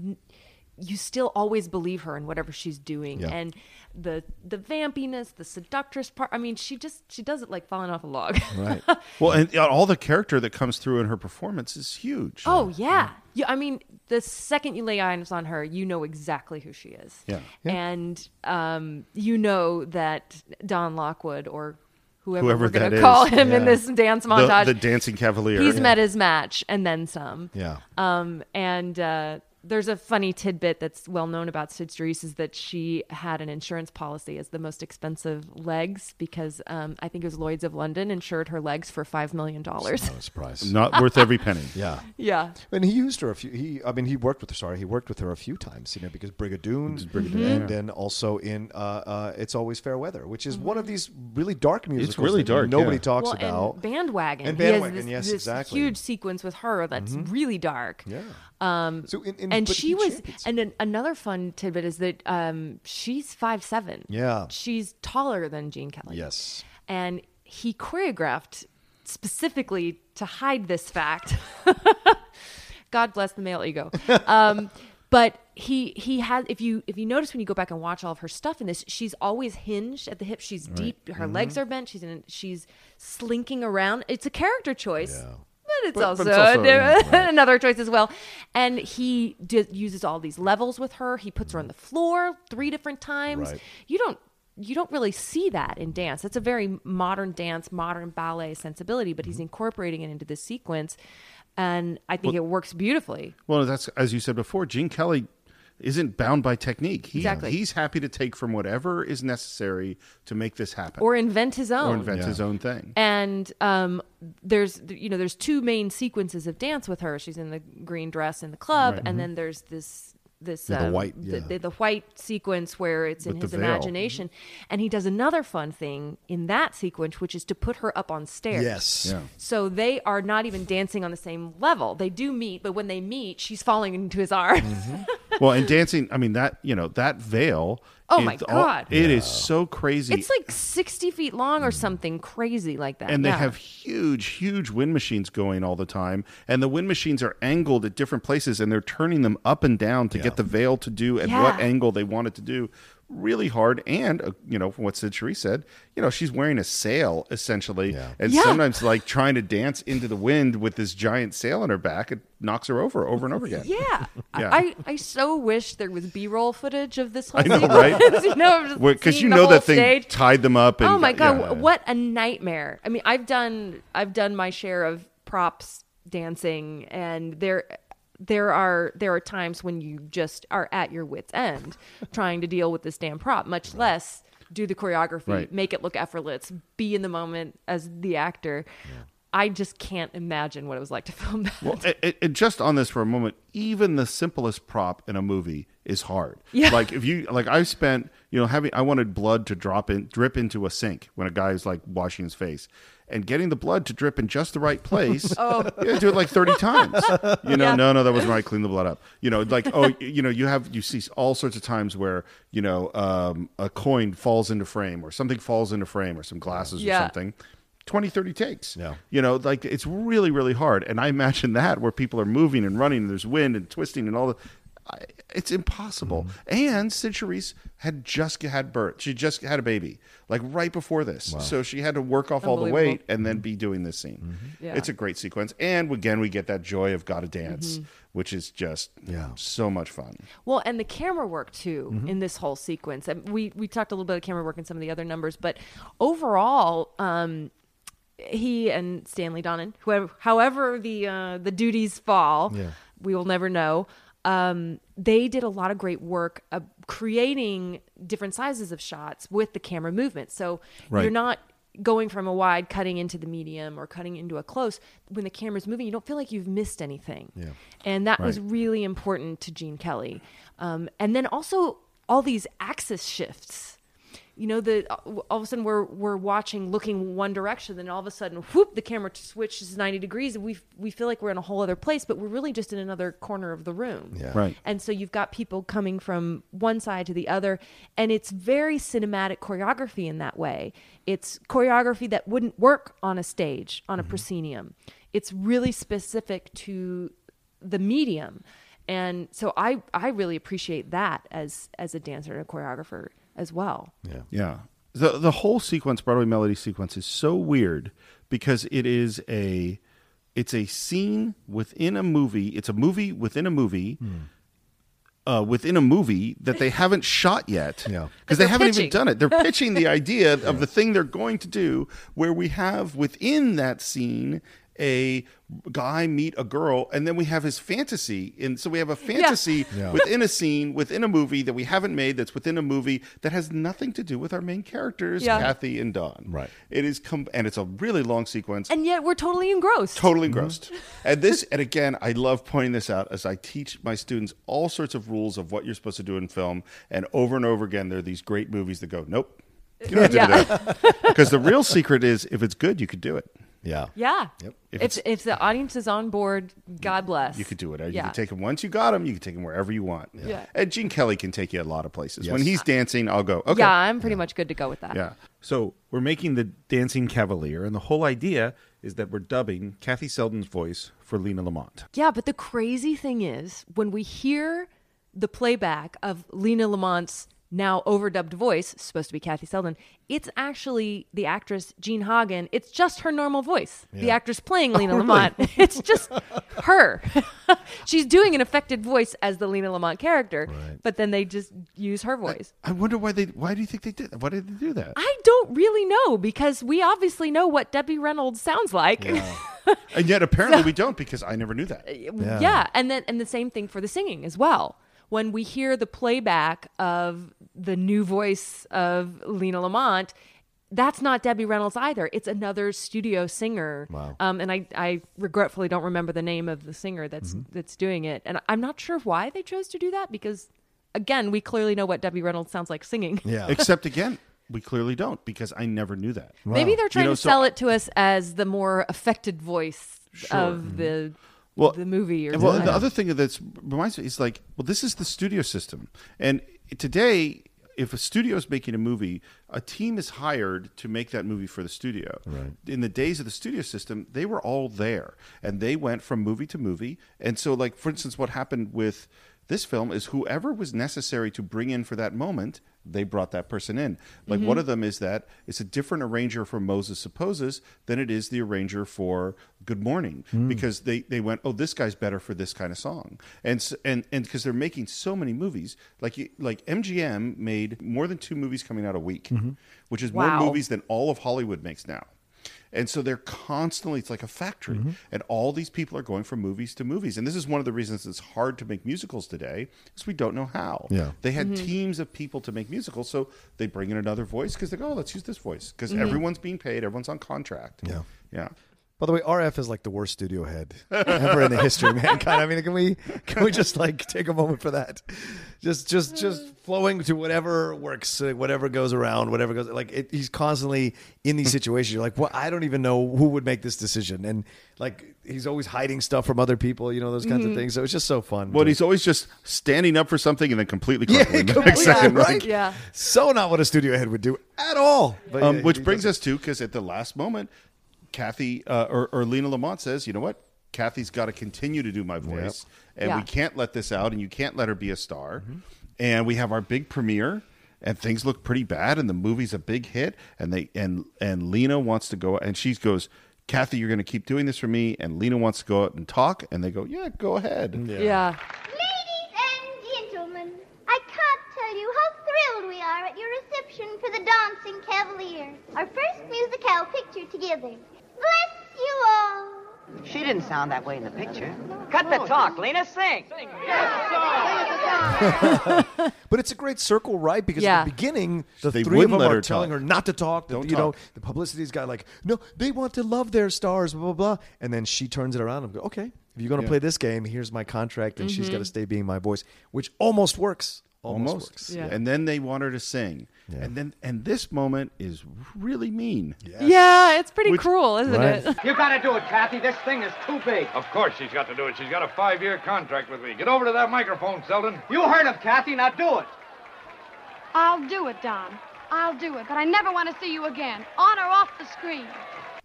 you still always believe her in whatever she's doing. Yeah. And the the vampiness, the seductress part. I mean, she just she does it like falling off a log. right. Well, and all the character that comes through in her performance is huge. Oh yeah. yeah. I mean, the second you lay eyes on her, you know exactly who she is. Yeah. And um, you know that Don Lockwood or whoever, Whoever we're going to call is. him in this dance montage, the dancing cavalier. he's met his match and then some. Yeah. Um, and uh, there's a funny tidbit that's well known about Cyd Charisse is that she had an insurance policy as the most expensive legs because um, I think it was Lloyd's of London insured her legs for five million dollars. Not a surprise. not worth every penny. Yeah. yeah. And he used her a few. He, I mean, he worked with her. Sorry, he worked with her a few times. You know, because Brigadoon, Mm-hmm. and then also in uh, uh, "It's Always Fair Weather," which is one of these really dark musicals. really dark, Nobody yeah. talks well, about. And bandwagon. And He has Bandwagon, this, yes, this exactly. huge sequence with her that's really dark. yeah. Um, So in, in, and she was, and then another fun tidbit is that um, she's five seven. Yeah. she's taller than Gene Kelly. Yes. and he choreographed specifically to hide this fact. God bless the male ego. Um, but he he has if you if you notice when you go back and watch all of her stuff in this, she's always hinged at the hip. She's deep. Her Mm-hmm. legs are bent. She's in. She's slinking around. It's a character choice. Yeah. But it's But- also, but it's also- a- another choice as well. And he d- uses all these levels with her. He puts her on the floor three different times. Right. You don't you don't really see that in dance. It's a very modern dance, modern ballet sensibility, but he's Mm-hmm. incorporating it into this sequence, and I think it works beautifully. Well, that's as you said before. Gene Kelly isn't bound by technique. He, Exactly. He's happy to take from whatever is necessary to make this happen, Or invent his own. or invent Yeah. his own thing. and um, there's you know there's two main sequences of dance with her. She's in the green dress in the club, Right. and then there's this this Yeah, the um, white, yeah. the, the white sequence where it's in With the his veil. imagination, and he does another fun thing in that sequence, which is to put her up on stairs. Yes. Yeah. So they are not even dancing on the same level. They do meet, but when they meet, she's falling into his arms. Mm-hmm. well, and dancing. I mean that you know that veil. Oh, is my all- God. it is so crazy. It's like sixty feet long or something crazy like that. And they Yeah. have huge, huge wind machines going all the time, and the wind machines are angled at different places, and they're turning them up and down to get the veil to do at what Yeah. angle they want it to do. Really hard, and uh, you know from what Cyd Charisse said, you know she's wearing a sail essentially, Yeah. and Yeah. sometimes like trying to dance into the wind with this giant sail on her back, it knocks her over over and over again. Yeah. Yeah. I, I so wish there was B roll footage of this whole I know, sequence. right? you know, because you the know that thing stage. tied them up. And oh my god, yeah. wh- what a nightmare! I mean, I've done I've done my share of props dancing, and there there are there are times when you just are at your wits end trying to deal with this damn prop, much less do the choreography, Right. make it look effortless, be in the moment as the actor. I just can't imagine what it was like to film that. Well, it, it, just on this for a moment, even the simplest prop in a movie is hard. Yeah. Like if you like, I've spent you know having I wanted blood to drop in, drip into a sink when a guy's like washing his face, and getting the blood to drip in just the right place. oh, you do it like thirty times. You know, Yeah. no, no, that wasn't right. Clean the blood up. You know, like oh, you know, you have you see all sorts of times where you know um, a coin falls into frame or something falls into frame or some glasses Yeah. or something. 20 30 takes Yeah. you know like it's really really hard and i imagine that where people are moving and running and there's wind and twisting and all the I, it's impossible Mm-hmm. and Cyd Charisse had just had birth she just had a baby like right before this so she had to work off all the weight and then be doing this scene Mm-hmm. Yeah. it's a great sequence and again we get that joy of gotta dance which is just Yeah. so much fun Well, and the camera work too Mm-hmm. in this whole sequence. And we we talked a little bit of camera work in some of the other numbers, but overall, um, he and Stanley Donen, whoever, however the uh, the duties fall, Yeah. we will never know. Um, they did a lot of great work of creating different sizes of shots with the camera movement. So Right. you're not going from a wide cutting into the medium or cutting into a close when the camera's moving you don't feel like you've missed anything Yeah. and that was really important to Gene Kelly. Um, and then also all these axis shifts. You know, the uh, all of a sudden we're we're watching, looking one direction, then all of a sudden, whoop, the camera switches ninety degrees, and we we feel like we're in a whole other place, but we're really just in another corner of the room. Yeah. Right. And so you've got people coming from one side to the other, and it's very cinematic choreography in that way. It's choreography that wouldn't work on a stage, on a mm-hmm. proscenium. It's really specific to the medium. And so I, I really appreciate that as as a dancer and a choreographer as well. Yeah. Yeah. The the whole sequence, Broadway Melody sequence, is so weird because it is a it's a scene within a movie. It's a movie within a movie. Uh, within a movie that they haven't shot yet, Yeah. because they They're haven't pitching. even done it. They're pitching the idea of the thing they're going to do, where we have within that scene a guy meet a girl, and then we have his fantasy, and so we have a fantasy Yeah. within a scene within a movie that we haven't made that's within a movie that has nothing to do with our main characters, Yeah. Kathy and Don. Right. It is com- and it's a really long sequence. And yet we're totally engrossed. Totally mm-hmm. engrossed. And this, and again, I love pointing this out as I teach my students all sorts of rules of what you're supposed to do in film. And over and over again, there are these great movies that go, nope, you don't have to Yeah. do that. Because the real secret is if it's good, you could do it. Yeah. Yeah. Yep. If If, if, the audience is on board, God bless. You could do it. You Yeah. can take them once you got them. You can take them wherever you want. Yeah. And Gene Kelly can take you a lot of places. When he's dancing, I'll go. Okay. Yeah, I'm pretty much good to go with that. Yeah. So we're making the Dancing Cavalier, and the whole idea is that we're dubbing Kathy Selden's voice for Lina Lamont. Yeah, but the crazy thing is when we hear the playback of Lina Lamont's now overdubbed voice, supposed to be Kathy Selden, it's actually the actress Jean Hagen. It's just her normal voice. The actress playing oh, Lina Lamont. It's just her. She's doing an affected voice as the Lina Lamont character, but then they just use her voice. I wonder why they. Why do you think they did? that? Why did they do that? I don't really know because we obviously know what Debbie Reynolds sounds like. And yet apparently we don't because I never knew that. yeah. and then and the same thing for the singing as well. When we hear the playback of the new voice of Lina Lamont, that's not Debbie Reynolds either. It's another studio singer. Wow. Um, and I, I regretfully don't remember the name of the singer that's Mm-hmm. that's doing it. And I'm not sure why they chose to do that because, again, we clearly know what Debbie Reynolds sounds like singing. Yeah. Except again, we clearly don't because I never knew that. Maybe they're trying know, to so- sell it to us as the more affected voice of the Well, the movie or And well, the other thing that reminds me is like, well, this is the studio system, and today, if a studio is making a movie, a team is hired to make that movie for the studio. Right. In the days of the studio system, they were all there, and they went from movie to movie. And so, like for instance, what happened with this film is whoever was necessary to bring in for that moment, they brought that person in. Like one mm-hmm. of them is that it's a different arranger for Moses Supposes than it is the arranger for Good Morning mm. because they, they went, oh, this guy's better for this kind of song, and and and because they're making so many movies, like you- like MGM made more than two movies coming out a week, mm-hmm. which is Wow. more movies than all of Hollywood makes now. And so they're constantly, it's like a factory. And all these people are going from movies to movies. And this is one of the reasons it's hard to make musicals today, because we don't know how. Yeah. They Mm-hmm. had teams of people to make musicals. So they bring in another voice because they go, oh, let's use this voice. Because Mm-hmm. everyone's being paid, everyone's on contract. Yeah. Yeah. By the way, RF is like the worst studio head ever in the history of mankind. I mean, can we can we just like take a moment for that? Just just just flowing to whatever works, uh, whatever goes around, whatever goes. Like it, he's constantly in these situations. You're like, well, I don't even know who would make this decision, and like he's always hiding stuff from other people. You know those kinds of things. So it's just so fun. Well, to- he's always just standing up for something and then completely yeah, crumbling the next completely, second. right? Like, Yeah. So not what a studio head would do at all. But Um, yeah, which brings does us to because at the last moment, Kathy uh, or, or Lina Lamont says, "You know what? Kathy's got to continue to do my voice, and Yeah. we can't let this out, and you can't let her be a star." Mm-hmm. And we have our big premiere, and things look pretty bad, and the movie's a big hit, and they and and Lina wants to go, and she goes. Kathy, you're going to keep doing this for me, and Lina wants to go out and talk, and they go, "Yeah, go ahead." yeah. Ladies and gentlemen, I can't tell you how thrilled we are at your reception for the Dancing Cavalier, our first musical picture together. Bless you all. She didn't sound that way in the picture. Cut the talk, Lina. Sing. But it's a great circle, right? Because Yeah. at the beginning, the They three of wouldn't them let are her telling talk. her not to talk. The, Don't you know, talk. the publicity's got like, no, they want to love their stars, blah blah blah. And then she turns it around and go, okay, if you're going to Yeah. play this game, here's my contract, and she's mm-hmm. got to stay being my voice, which almost works. Almost, almost. works. Yeah. And then they want her to sing, Yeah. and then and this moment is really mean. Yeah, it's pretty Which- cruel, isn't Right. it? You gotta do it, Kathy. This thing is too big. Of course she's got to do it. She's got a five-year contract with me. Get over to that microphone, Selden. You heard him, Kathy. Now do it. I'll do it, Don. I'll do it, but I never want to see you again, on or off the screen.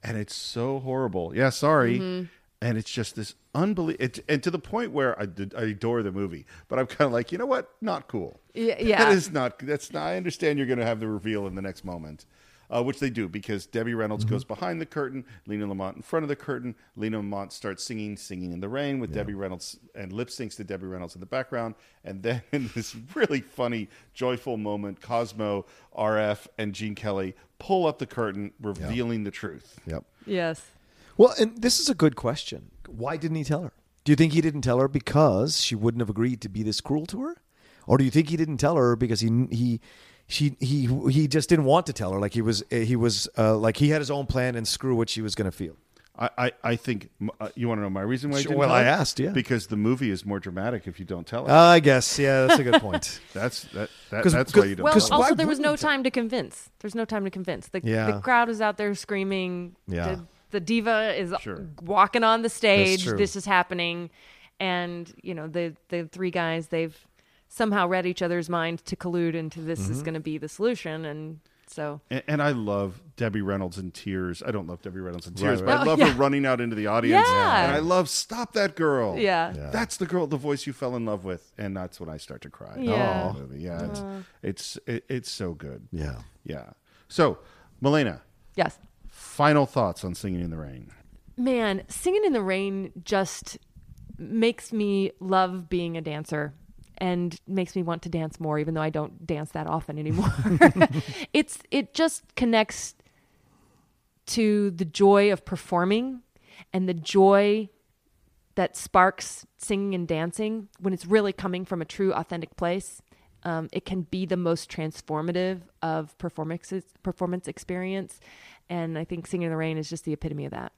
and it's so horrible. Yeah, sorry. Mm-hmm. And it's just this unbelievable, and to the point where I, did, I adore the movie, but I'm kind of like, you know what? Not cool. Yeah, yeah. that is not. That's not. I understand you're going to have the reveal in the next moment, uh, which they do because Debbie Reynolds Mm-hmm. goes behind the curtain, Lina Lamont in front of the curtain. Lina Lamont starts singing, singing in the rain with Debbie Reynolds and lip syncs to Debbie Reynolds in the background, and then in this really funny, joyful moment, Cosmo, RF, and Gene Kelly pull up the curtain, revealing the truth. Yep. yes. Well, and this is a good question. Why didn't he tell her? Do you think he didn't tell her because she wouldn't have agreed to be this cruel to her, or do you think he didn't tell her because he he she he he just didn't want to tell her? Like he was he was uh, like he had his own plan and screw what she was going to feel. I, I, I think uh, you want to know my reason why. I Sure, didn't well, I asked, yeah. because the movie is more dramatic if you don't tell it. Uh, I guess yeah, that's a good point. that's that, that 'cause- that's 'cause- why you don't. Well, Because tell why also there was no time to convince. There's no time to convince. The, Yeah. the crowd is out there screaming. Yeah. The, the diva is Sure. walking on the stage. This is happening, and you know the the three guys they've somehow read each other's mind to collude into this Mm-hmm. is going to be the solution, and so And, and I love Debbie Reynolds in tears. I don't love Debbie Reynolds in tears, Right, but I love Oh, her running out into the audience. Yeah. And I love stop that girl. Yeah. Yeah. That's the girl, the voice you fell in love with, and that's when I start to cry. Yeah. in movie. yeah. It's it's it, it's so good. Yeah. yeah. So, Milena, yes. Final thoughts on Singing in the Rain. Man, singing in the rain just makes me love being a dancer and makes me want to dance more even though I don't dance that often anymore. it's it just connects to the joy of performing and the joy that sparks singing and dancing when it's really coming from a true authentic place um, it can be the most transformative of performances performance experience. And i think singing in the rain is just the epitome of that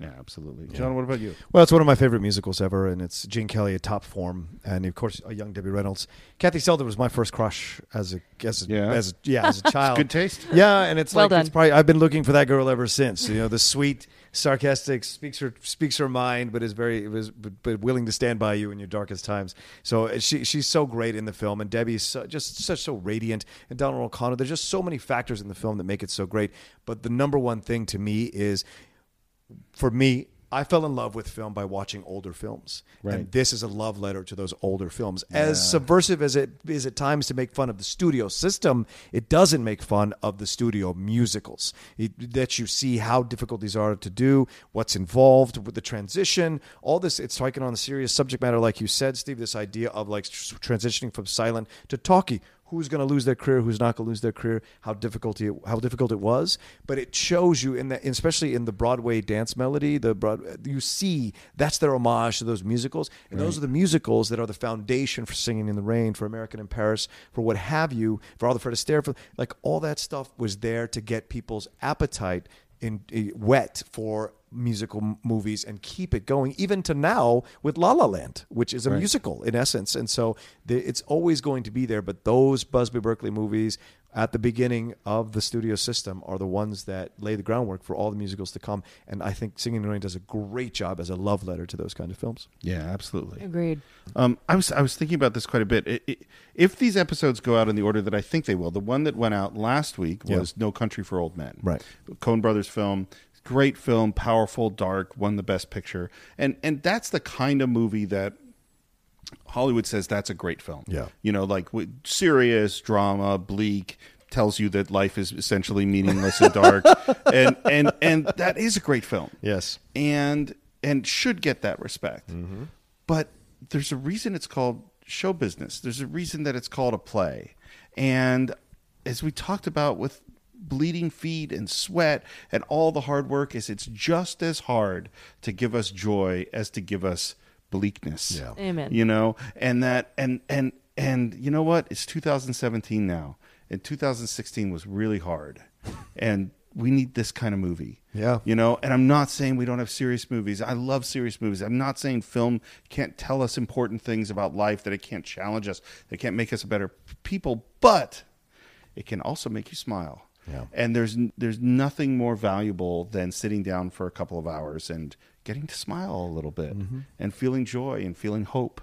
Yeah, absolutely. John, what about you? Well, it's one of my favorite musicals ever, and it's Gene Kelly at top form, and of course, a young Debbie Reynolds. Kathy Selden was my first crush as a as a, Yeah? as a, yeah as a child. good taste. Yeah, and it's Well like it's probably I've been looking for that girl ever since. You know, the sweet, sarcastic, speaks her speaks her mind, but is very was but, but willing to stand by you in your darkest times. So uh, she she's so great in the film, and Debbie's so, just such so radiant, and Donald O'Connor. There's just so many factors in the film that make it so great. But the number one thing to me is for me, I fell in love with film by watching older films, Right. and this is a love letter to those older films. As subversive as it is at times to make fun of the studio system, it doesn't make fun of the studio musicals. It, that you see how difficult these are to do, what's involved with the transition, all this. It's taking on a serious subject matter, like you said, Steve. This idea of like transitioning from silent to talkie who's going to lose their career, who's not going to lose their career, how difficult it, how difficult it was. But it shows you in that, especially in the Broadway dance melody, the broad, you see that's their homage to those musicals, and those are the musicals that are the foundation for Singing in the Rain, for American in Paris, for what have you, for all the Fred Astaire, for like all that stuff was there to get people's appetite in, eh, wet for musical m- movies and keep it going even to now with La La Land which is a musical in essence. And so the, it's always going to be there but those Busby Berkeley movies at the beginning of the studio system are the ones that lay the groundwork for all the musicals to come and I think Singing in the Rain does a great job as a love letter to those kind of films Yeah, absolutely. agreed Um, I was I was thinking about this quite a bit. I i if these episodes go out in the order that I think they will, the one that went out last week was No Country for Old Men. Right. Coen Brothers film, great film, powerful, dark, won the Best Picture, and and that's the kind of movie that Hollywood says that's a great film. Yeah. you know, like serious drama, bleak. Tells you that life is essentially meaningless and dark, and and and that is a great film yes and and should get that respect. Mm-hmm. But there's a reason it's called show business. There's a reason that it's called a play. And as we talked about with bleeding feet and sweat and all the hard work is it's just as hard to give us joy as to give us bleakness. Yeah. Amen. You know, and that and and and you know what? It's 2017 now. And 2016 was really hard. And we need this kind of movie. Yeah. You know, and I'm not saying we don't have serious movies. I love serious movies. I'm not saying film can't tell us important things about life, that it can't challenge us, that it can't make us a better people, but it can also make you smile. Yeah. And there's there's nothing more valuable than sitting down for a couple of hours and getting to smile a little bit Mm-hmm. and feeling joy and feeling hope,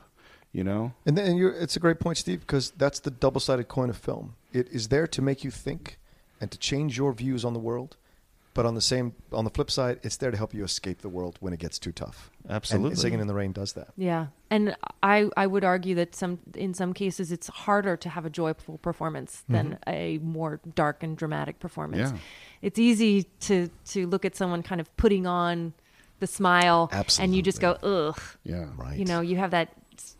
you know? And then you're, it's a great point, Steve, because that's the double-sided coin of film. It is there to make you think and to change your views on the world, but on the same on the flip side, it's there to help you escape the world when it gets too tough. Absolutely. and Singing in the Rain does that. Yeah, and I I would argue that some in some cases it's harder to have a joyful performance than a more dark and dramatic performance. Yeah. It's easy to to look at someone kind of putting on the smile, and you just go ugh. Yeah. Right. You know, you have that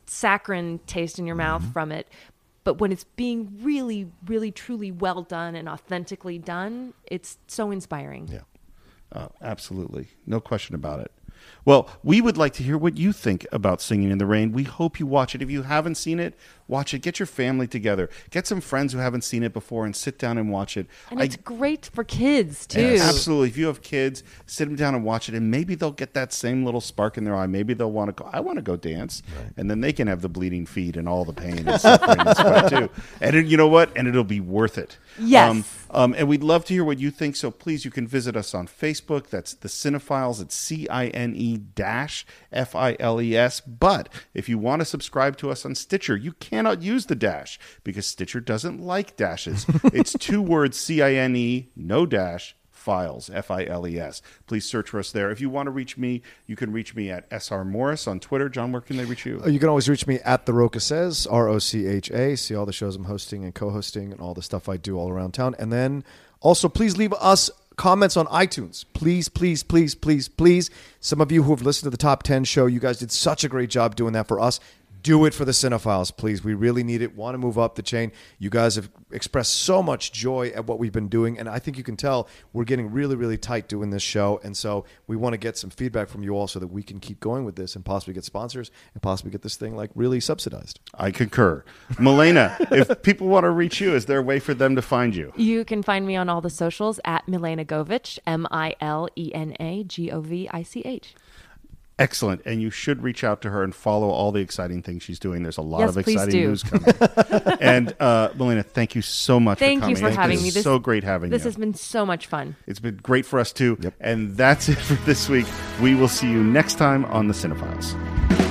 saccharine taste in your mouth from it. But when it's being really, really, truly well done and authentically done, it's so inspiring. Yeah. Uh, absolutely. No question about it. Well, we would like to hear what you think about Singing in the Rain. We hope you watch it. If you haven't seen it, watch it. Get your family together. Get some friends who haven't seen it before and sit down and watch it. And I- it's great for kids too. Yes, absolutely. If you have kids, sit them down and watch it, and maybe they'll get that same little spark in their eye. Maybe they'll want to go. I want to go dance, and then they can have the bleeding feet and all the pain and suffering and sweat too. And it, you know what? And it'll be worth it. Yes. Um, um, and we'd love to hear what you think. So please, you can visit us on Facebook. That's the Cine-Files. It's C I N E dash F I L E S. But if you want to subscribe to us on Stitcher, you cannot use the dash because Stitcher doesn't like dashes. it's two words C I N E, no dash. Files, F I L E S. Please search for us there. If you want to reach me, you can reach me at SR Morris on Twitter. John, where can they reach you? Uh, You can always reach me at the Rocha Says, R O C H A. See all the shows I'm hosting and co hosting and all the stuff I do all around town. And then also, please leave us comments on iTunes. Please, please, please, please, please. Some of you who have listened to the top 10 show, you guys did such a great job doing that for us. Do it for the Cine-Files, please. We really need it. Want to move up the chain. You guys have expressed so much joy at what we've been doing, and I think you can tell we're getting really, really tight doing this show. And so we want to get some feedback from you all so that we can keep going with this and possibly get sponsors and possibly get this thing like really subsidized. I concur. Milena, if people want to reach you, is there a way for them to find you? You can find me on all the socials at Milena Govich, M I L E N A G O V I C H. Excellent. And you should reach out to her and follow all the exciting things she's doing. There's a lot Yes, of exciting news coming. and uh, Milena, thank you so much Thank for coming. you for having been me. This, so great having This you. This has been so much fun. It's been great for us too. And that's it for this week. We will see you next time on the Cine-Files.